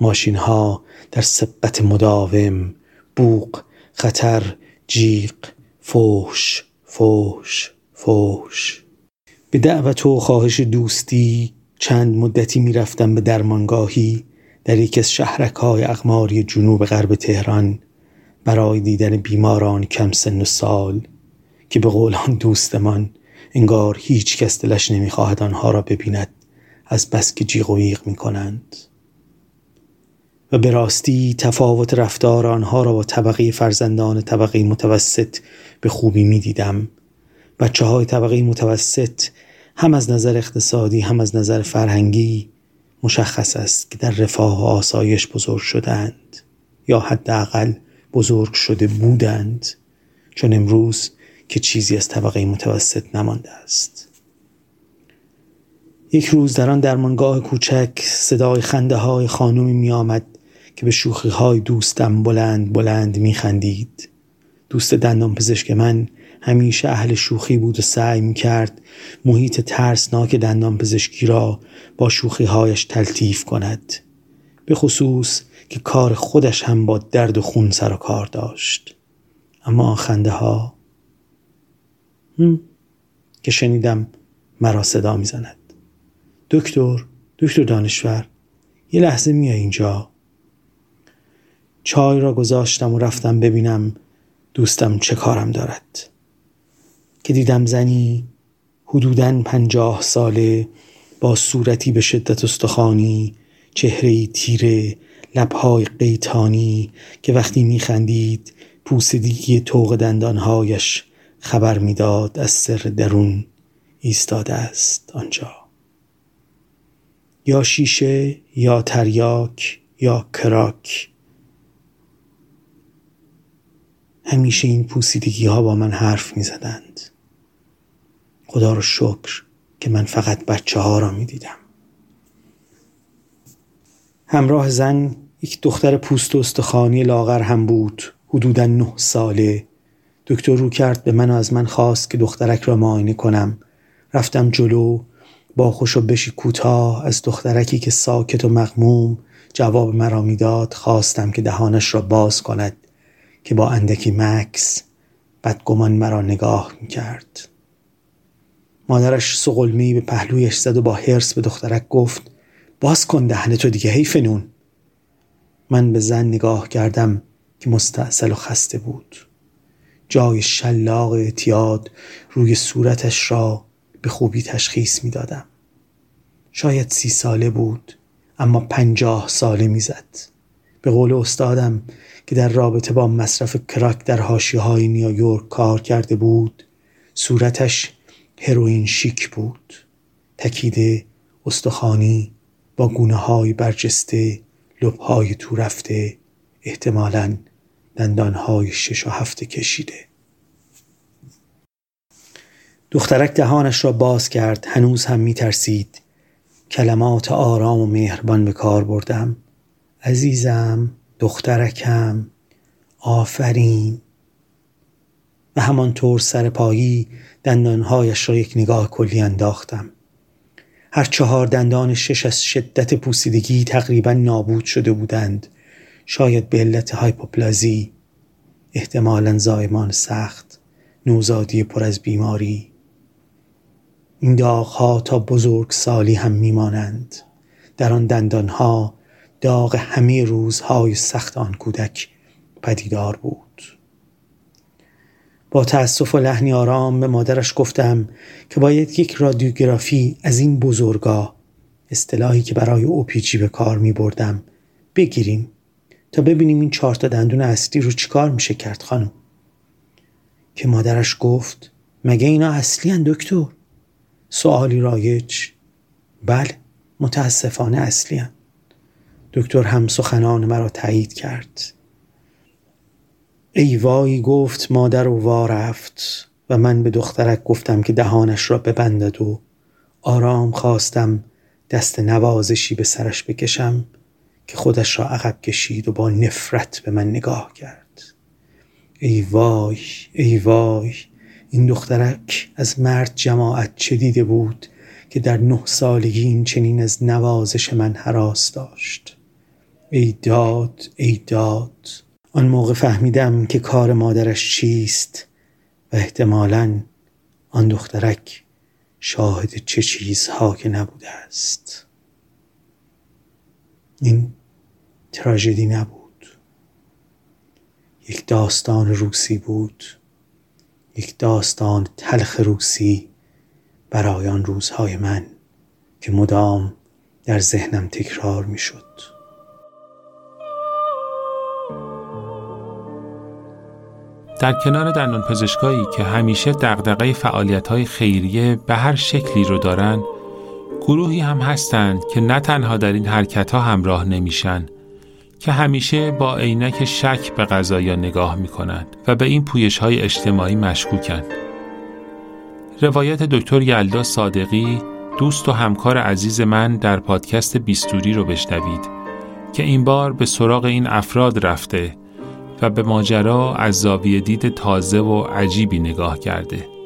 ماشین ها در سبت مداوم بوق خطر جیق فوش فوش فوش به دعوت و خواهش دوستی چند مدتی می‌رفتم به درمانگاهی. در یکی از اقماری جنوب غرب تهران برای دیدن بیماران کم سن و سال که به قول آن دوستمان انگار هیچ کس دلش نمی‌خواهد آنها را ببیند از بس که جیغ و ویغ می کنند و به راستی تفاوت رفتار آنها را با طبقه فرزندان طبقه متوسط به خوبی می دیدم بچه های طبقه متوسط هم از نظر اقتصادی هم از نظر فرهنگی مشخص است که در رفاه و آسایش بزرگ شدند یا حداقل بزرگ شده بودند چون امروز که چیزی از طبقه متوسط نمانده است. یک روز در آن درمانگاه کوچک صدای خنده های خانومی می آمد که به شوخی های دوستم بلند بلند می خندید دوست دندان پزشک من همیشه اهل شوخی بود و سعی می کرد محیط ترسناک دندان پزشکی را با شوخی هایش تلطیف کند به خصوص که کار خودش هم با درد و خون سر و کار داشت. اما خنده ها که شنیدم مرا صدا می‌زند. دکتر دکتر دانشور یه لحظه میای اینجا. چای را گذاشتم و رفتم ببینم دوستم چه کارم دارد. که دیدم زنی حدوداً پنجاه ساله با صورتی به شدت استخوانی چهره تیره لبهای قیتانی که وقتی میخندید پوسیدگی توق دندانهایش خبر می‌داد از سر درون ایستاده است آنجا. یا شیشه یا تریاک یا کراک. همیشه این پوسیدگی ها با من حرف می زدند خدا رو شکر که من فقط بچه ها را می دیدم همراه زن یک دختر پوست و استخوانی لاغر هم بود. حدودا نه ساله. دکتر رو کرد به من و از من خواست که دخترک را معاینه کنم. رفتم جلو با خوش و بشی کوتاه از دخترکی که ساکت و مغموم جواب مرا می‌داد خواستم که دهانش را باز کند که با اندکی مکس بدگمان مرا نگاه می‌کرد. مادرش سقلمی به پهلویش زد و با حرس به دخترک گفت باز کن دهن تو دیگه حیف نون من به زن نگاه کردم که مستاصل و خسته بود جای شلاق اعتیاد روی صورتش را به خوبی تشخیص می دادم. شاید سی ساله بود اما پنجاه ساله می‌زد. به قول استادم که در رابطه با مصرف کراک در هاشی های نیویورک کار کرده بود صورتش هروئین شیک بود. تکیده استخوانی با گونه های برجسته لبهای تو رفته احتمالا دندانهای شش و هفته کشیده. دخترک دهانش را باز کرد هنوز هم می ترسید کلمات آرام و مهربان به کار بردم. عزیزم دخترکم. آفرین. و همانطور سر پایی دندانهایش را یک نگاه کلی انداختم. هر چهار دندان شش از شدت پوسیدگی تقریبا نابود شده بودند. شاید به علت هایپوپلازی احتمالا زایمان سخت نوزادی پر از بیماری. این داغها تا بزرگ سالی هم میمانند. در آن دندانها داغ همه روزهای سخت آن کودک پدیدار بود. با تأسف و لحنی آرام به مادرش گفتم که باید یک رادیوگرافی از این بزرگا اصطلاحی که برای اوپیجی به کار می بردم بگیریم تا ببینیم این چهار تا دندون اصلی رو چیکار میشه کرد خانم. که مادرش گفت مگه اینا اصلی هن دکتر؟ سوالی رایج بله متاسفانه اصلی هن. دکتر هم سخنان مرا تایید کرد. ای وای گفت مادر و وا رفت و من به دخترک گفتم که دهانش را ببندد و آرام خواستم دست نوازشی به سرش بکشم که خودش را عقب کشید و با نفرت به من نگاه کرد. ای وای ای وای این دخترک از مرد جماعت چه دیده بود که در نه سالگی این چنین از نوازش من حراس داشت؟ ای داد ای داد آن موقع فهمیدم که کار مادرش چیست و احتمالا آن دخترک شاهد چه چیزها که نبوده است. این تراژدی نبود. یک داستان روسی بود. یک داستان تلخ روسی برای آن روزهای من که مدام در ذهنم تکرار می شد در کنار دندان پزشکایی که همیشه دقدقه فعالیت های خیریه به هر شکلی رو دارن گروهی هم هستند که نه تنها در این حرکت ها همراه نمیشن که همیشه با عینک شک به قضایا نگاه می‌کنند و به این پویش های اجتماعی مشکوکند. روایت دکتر یلدا صادقی دوست و همکار عزیز من در پادکست بیستوری رو بشنوید که این بار به سراغ این افراد رفته و به ماجرا از زاویه دید تازه و عجیبی نگاه کرده.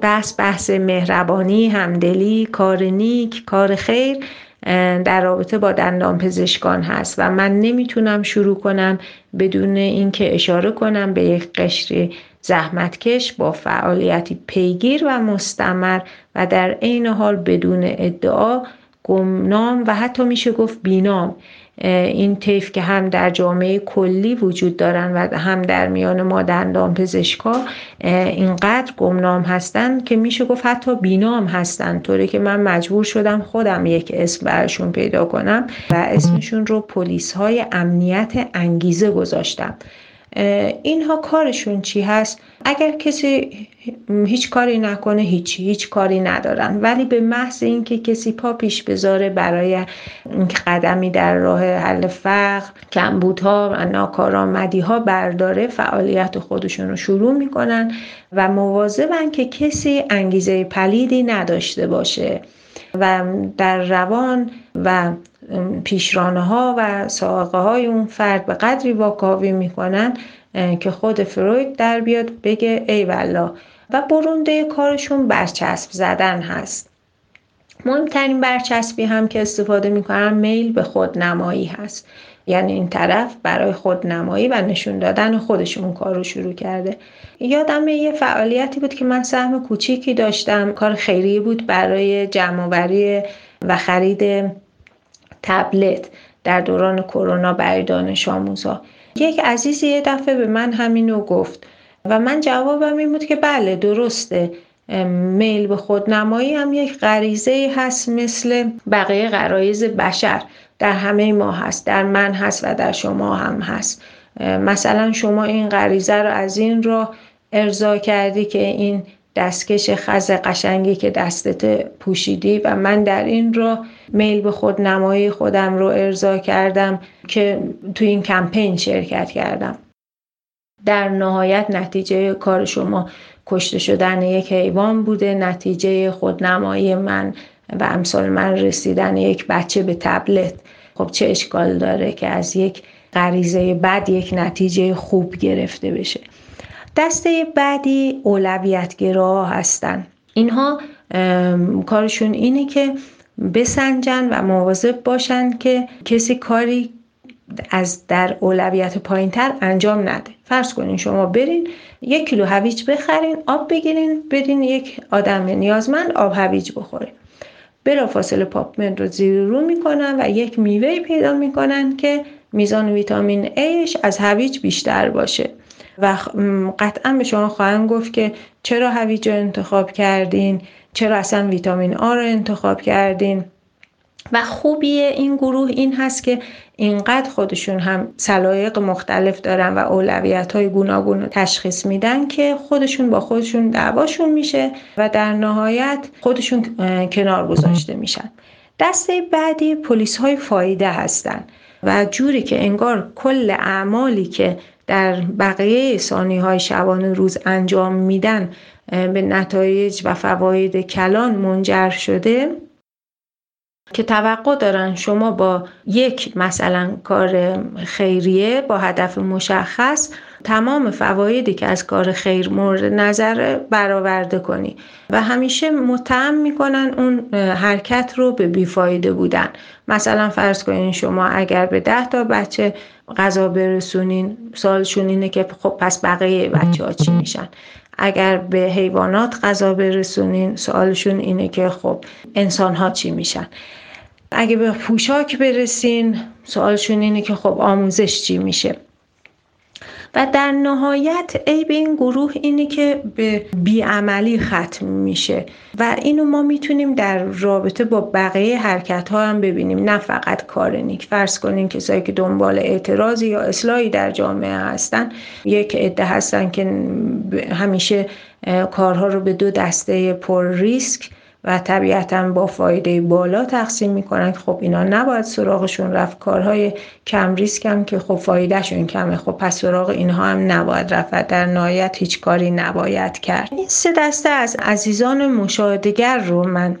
بحث بحث مهربانی همدلی کار نیک کار خیر در رابطه با دندان پزشکان هست و من نمی‌تونم شروع کنم بدون اینکه اشاره کنم به یک قشر زحمتکش با فعالیتی پیگیر و مستمر و در عین حال بدون ادعا گمنام و حتی میشه گفت بینام. این طیف که هم در جامعه کلی وجود دارن و هم در میان ما دندان پزشکا اینقدر گمنام هستن که میشه گفت حتی بینام هستن. طوری که من مجبور شدم خودم یک اسم برشون پیدا کنم و اسمشون رو پلیس های امنیت انگیزه گذاشتم. اینها کارشون چی هست؟ اگر کسی هیچ کاری نکنه هیچی هیچ کاری ندارن. ولی به محض اینکه کسی پا پیش بذاره برای قدمی در راه حل فقر کمبودها و ناکارآمدی ها برداره فعالیت خودشون رو شروع می‌کنن و مواظبن که کسی انگیزه پلیدی نداشته باشه. و در روان و پیشرانه ها و ساقه های اون فرد به قدری واکاوی می‌کنن که خود فروید در بیاد بگه ای والله. و برونده کارشون برچسب زدن هست. مهمترین برچسبی هم که استفاده می‌کنن میل به خودنمایی هست. یعنی این طرف برای خودنمایی و نشون دادن خودشون کار رو شروع کرده. یادم یه فعالیتی بود که من سهم کوچیکی داشتم. کار خیریه بود برای جمعوری و خرید تبلت در دوران کرونا برای دانش آموزا. یک عزیزی یه دفعه به من همینو گفت و من جوابم این بود که بله درسته. میل به خودنمایی هم یک غریزه هست مثل بقیه غرایز بشر. در همه ما هست در من هست و در شما هم هست. مثلا شما این غریزه رو از این را ارضا کردی که این دستکش خز قشنگی که دستت پوشیدی و من در این را میل به خود نمایی خودم رو ارضا کردم که تو این کمپین شرکت کردم. در نهایت نتیجه کار شما کشته شدن یک حیوان بوده نتیجه خودنمایی من و امثال من رسیدن یک بچه به تبلت. خب چه اشکال داره که از یک غریزه بد یک نتیجه خوب گرفته بشه. دسته بعدی اولویتگرا هستن. اینها کارشون اینه که بسنجن و مواظب باشن که کسی کاری از در اولویت پایینتر انجام نده. فرض کنین شما برین یک کیلو هویج بخرین آب بگیرین بدین یک آدم نیازمند آب هویج بخوره بلا فاصله پاپمنت رو زیر رو می‌کنن و یک میوه پیدا می‌کنن که میزان ویتامین ایش از هویج بیشتر باشه. و قطعا به شما خواهند گفت که چرا هویج رو انتخاب کردین؟ چرا اصلا ویتامین آ رو انتخاب کردین؟ و خوبی این گروه این هست که اینقدر خودشون هم سلایق مختلف دارن و اولویت های گوناگون رو تشخیص میدن که خودشون با خودشون دعواشون میشه و در نهایت خودشون کنار گذاشته میشن. دسته بعدی پلیس های فایده هستن و جوری که انگار کل اعمالی که در بقیه ثانی های شبانه روز انجام میدن به نتایج و فواید کلان منجر شده. که توقع دارن شما با یک مثلا کار خیریه با هدف مشخص تمام فوایدی که از کار خیر مورد نظر برآورده کنی. و همیشه متهم می‌کنن اون حرکت رو به بیفایده بودن. مثلا فرض کنین شما اگر به ده تا بچه غذا برسونین سالشون اینه که خب پس بقیه بچه ها چی میشن؟ اگر به حیوانات غذا برسونین سوالشون اینه که خب انسان ها چی میشن؟ اگه به پوشاک برسین سوالشون اینه که خب آموزش چی میشه؟ و در نهایت عیب این گروه اینه که به بیعملی ختم میشه و اینو ما می‌تونیم در رابطه با بقیه حرکت ها هم ببینیم نه فقط کار نیک. فرض کنیم کسایی که دنبال اعتراضی یا اصلاحی در جامعه هستن یک عده هستن که همیشه کارها رو به دو دسته پر ریسک و طبیعتا با فایده بالا تقسیم می‌کنن خب اینا نباید سراغشون رفت. کارهای کم ریسک هم که خب فایدهشون کمه. خب پس سراغ اینها هم نباید رفت در نهایت هیچ کاری نباید کرد. این سه دسته از عزیزان مشاهدگر رو من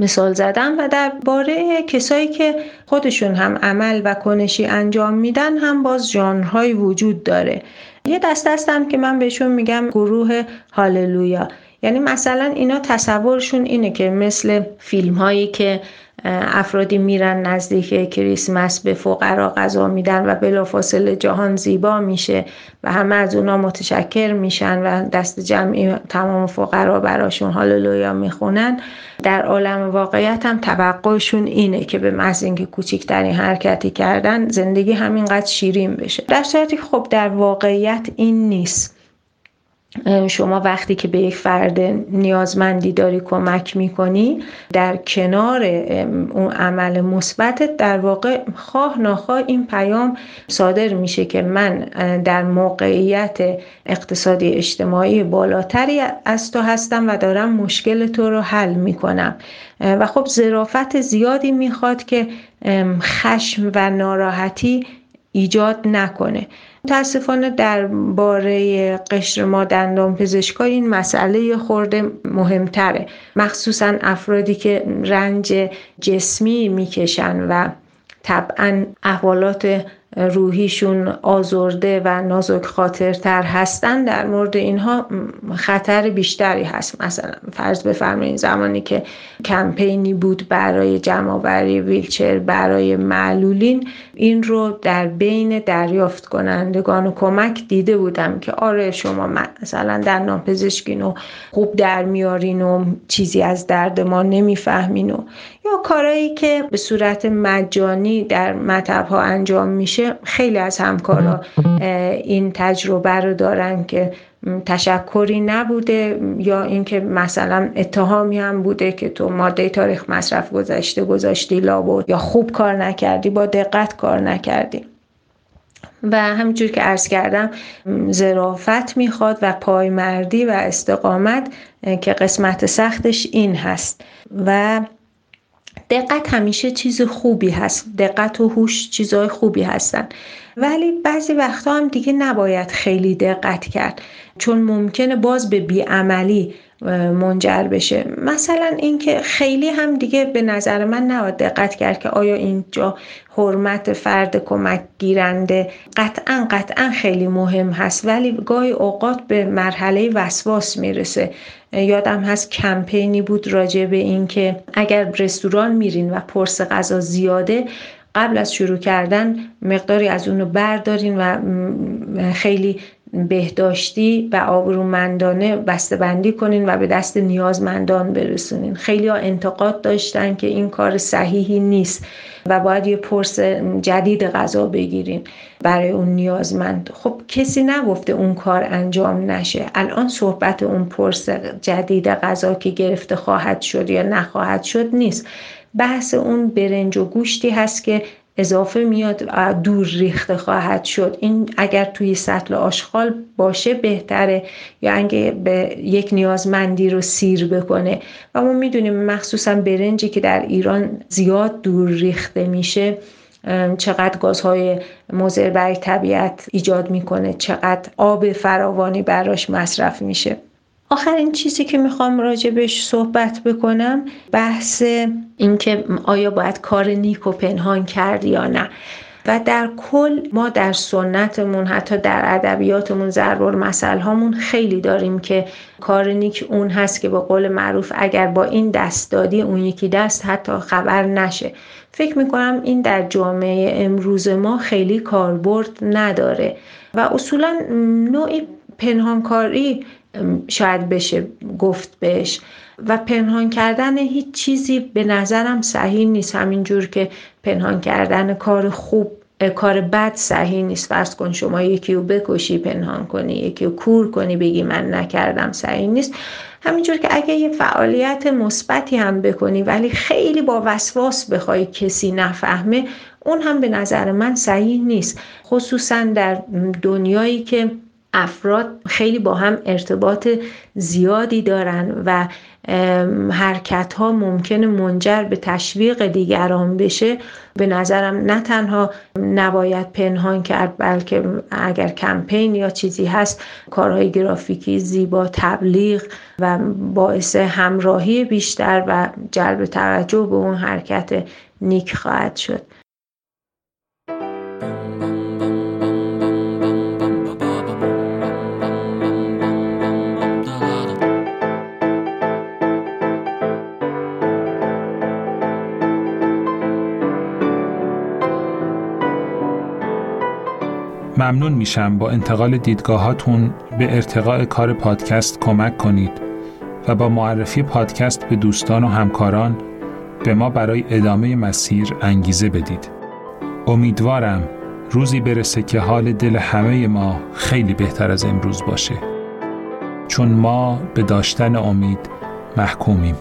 مثال زدم و در باره کسایی که خودشون هم عمل و کنشی انجام میدن هم باز ژانرهایی وجود داره. یه دسته هستم که من بهشون میگم گروه هاللویا. یعنی مثلا اینا تصورشون اینه که مثل فیلم هایی که افرادی میرن نزدیک کریسمس به فقرا غذا میدن و بلافاصله جهان زیبا میشه و همه از اونا متشکر میشن و دست جمعی تمام فقرا براشون هاللویا می‌خونن در عالم واقعیت هم توقعشون اینه که به محض اینکه کوچکترین حرکتی کردن زندگی همینقدر شیرین بشه. در صورتی خب در واقعیت این نیست. شما وقتی که به یک فرد نیازمندی داری کمک می‌کنی در کنار اون عمل مثبت در واقع خواه ناخواه این پیام صادر میشه که من در موقعیت اقتصادی اجتماعی بالاتری از تو هستم و دارم مشکل تو رو حل می‌کنم. و خب ظرافت زیادی می‌خواد که خشم و ناراحتی ایجاد نکنه. متاسفانه درباره قشر ما دندان پزشکا این مسئله خورده مهمتره. مخصوصا افرادی که رنج جسمی می‌کشن و طبعا احوالات روحیشون آزرده و نازک خاطرتر هستن در مورد اینها خطر بیشتری هست. مثلا فرض بفرمایید زمانی که کمپینی بود برای جمعآوری ویلچر برای معلولین این رو در بین دریافت کنندگان و کمک دیده بودم که آره شما مثلا در پزشکین و خوب در میارین و چیزی از درد ما نمی‌فهمین و یا کارهایی که به صورت مجانی در مطب ها انجام میشه خیلی از همکارا این تجربه رو دارن که تشکری نبوده یا اینکه مثلا اتهامی هم بوده که تو ماده تاریخ مصرف گذشته گذاشتی لابد یا خوب کار نکردی با دقت کار نکردی. و همینجور که عرض کردم زرافت می‌خواد و پایمردی و استقامت که قسمت سختش این هست. و دقت همیشه چیز خوبی هست. دقت و هوش چیزهای خوبی هستن. ولی بعضی وقتا هم دیگه نباید خیلی دقت کرد. چون ممکنه باز به بیعملی منجر بشه. مثلا اینکه خیلی هم دیگه به نظر من نباید دقت کرد که آیا اینجا حرمت فرد کمک گیرنده قطعا قطعا خیلی مهم هست. ولی گاهی اوقات به مرحله وسواس می‌رسه. یادم هست کمپینی بود راجع به اینکه اگر رستوران میرین و پرس غذا زیاده قبل از شروع کردن مقداری از اونو بردارین و خیلی بهداشتی و آبرومندانه بندی کنین و به دست نیازمندان برسونین. خیلی ها انتقاد داشتن که این کار صحیحی نیست و باید یه پرس جدید غذا بگیرین برای اون نیازمند. خب کسی نگفته اون کار انجام نشه. الان صحبت اون پرس جدید غذا که گرفته خواهد شد یا نخواهد شد نیست. بحث اون برنج و گوشتی هست که اضافه میاد دور ریخته خواهد شد. این اگر توی سطل آشغال باشه بهتره یا اگه به یک نیازمندی رو سیر بکنه. و ما می‌دونیم مخصوصا برنجی که در ایران زیاد دور ریخته میشه چقدر گازهای مضر برای طبیعت ایجاد می‌کنه چقدر آب فراوانی براش مصرف میشه. آخرین چیزی که می‌خوام راجبش صحبت بکنم بحث اینکه آیا باید کار نیک و پنهان کرد یا نه. و در کل ما در سنتمون حتی در ادبیاتمون ضرب مسئله خیلی داریم که کار نیک اون هست که با قول معروف اگر با این دست دادی اون یکی دست حتی خبر نشه. فکر می‌کنم این در جامعه امروز ما خیلی کاربرد نداره. و اصولا نوعی پنهانکاری شاید بشه گفت بهش. و پنهان کردن هیچ چیزی به نظرم صحیح نیست. همینجور که پنهان کردن کار خوب کار بد صحیح نیست. فرض کن شما یکی رو بکشی پنهان کنی. یکی رو کور کنی بگی من نکردم صحیح نیست. همینجور که اگه یه فعالیت مثبتی هم بکنی ولی خیلی با وسواس بخوای کسی نفهمه اون هم به نظر من صحیح نیست. خصوصا در دنیایی که افراد خیلی با هم ارتباط زیادی دارن و حرکت ها ممکنه منجر به تشویق دیگران بشه. به نظرم نه تنها نباید پنهان کرد بلکه اگر کمپین یا چیزی هست کارهای گرافیکی زیبا تبلیغ و باعث همراهی بیشتر و جلب توجه به اون حرکت نیک خواهد شد. ممنون میشم با انتقال دیدگاهاتون به ارتقاء کار پادکست کمک کنید و با معرفی پادکست به دوستان و همکاران به ما برای ادامه مسیر انگیزه بدید. امیدوارم روزی برسه که حال دل همه ما خیلی بهتر از امروز باشه. چون ما به داشتن امید محکومیم.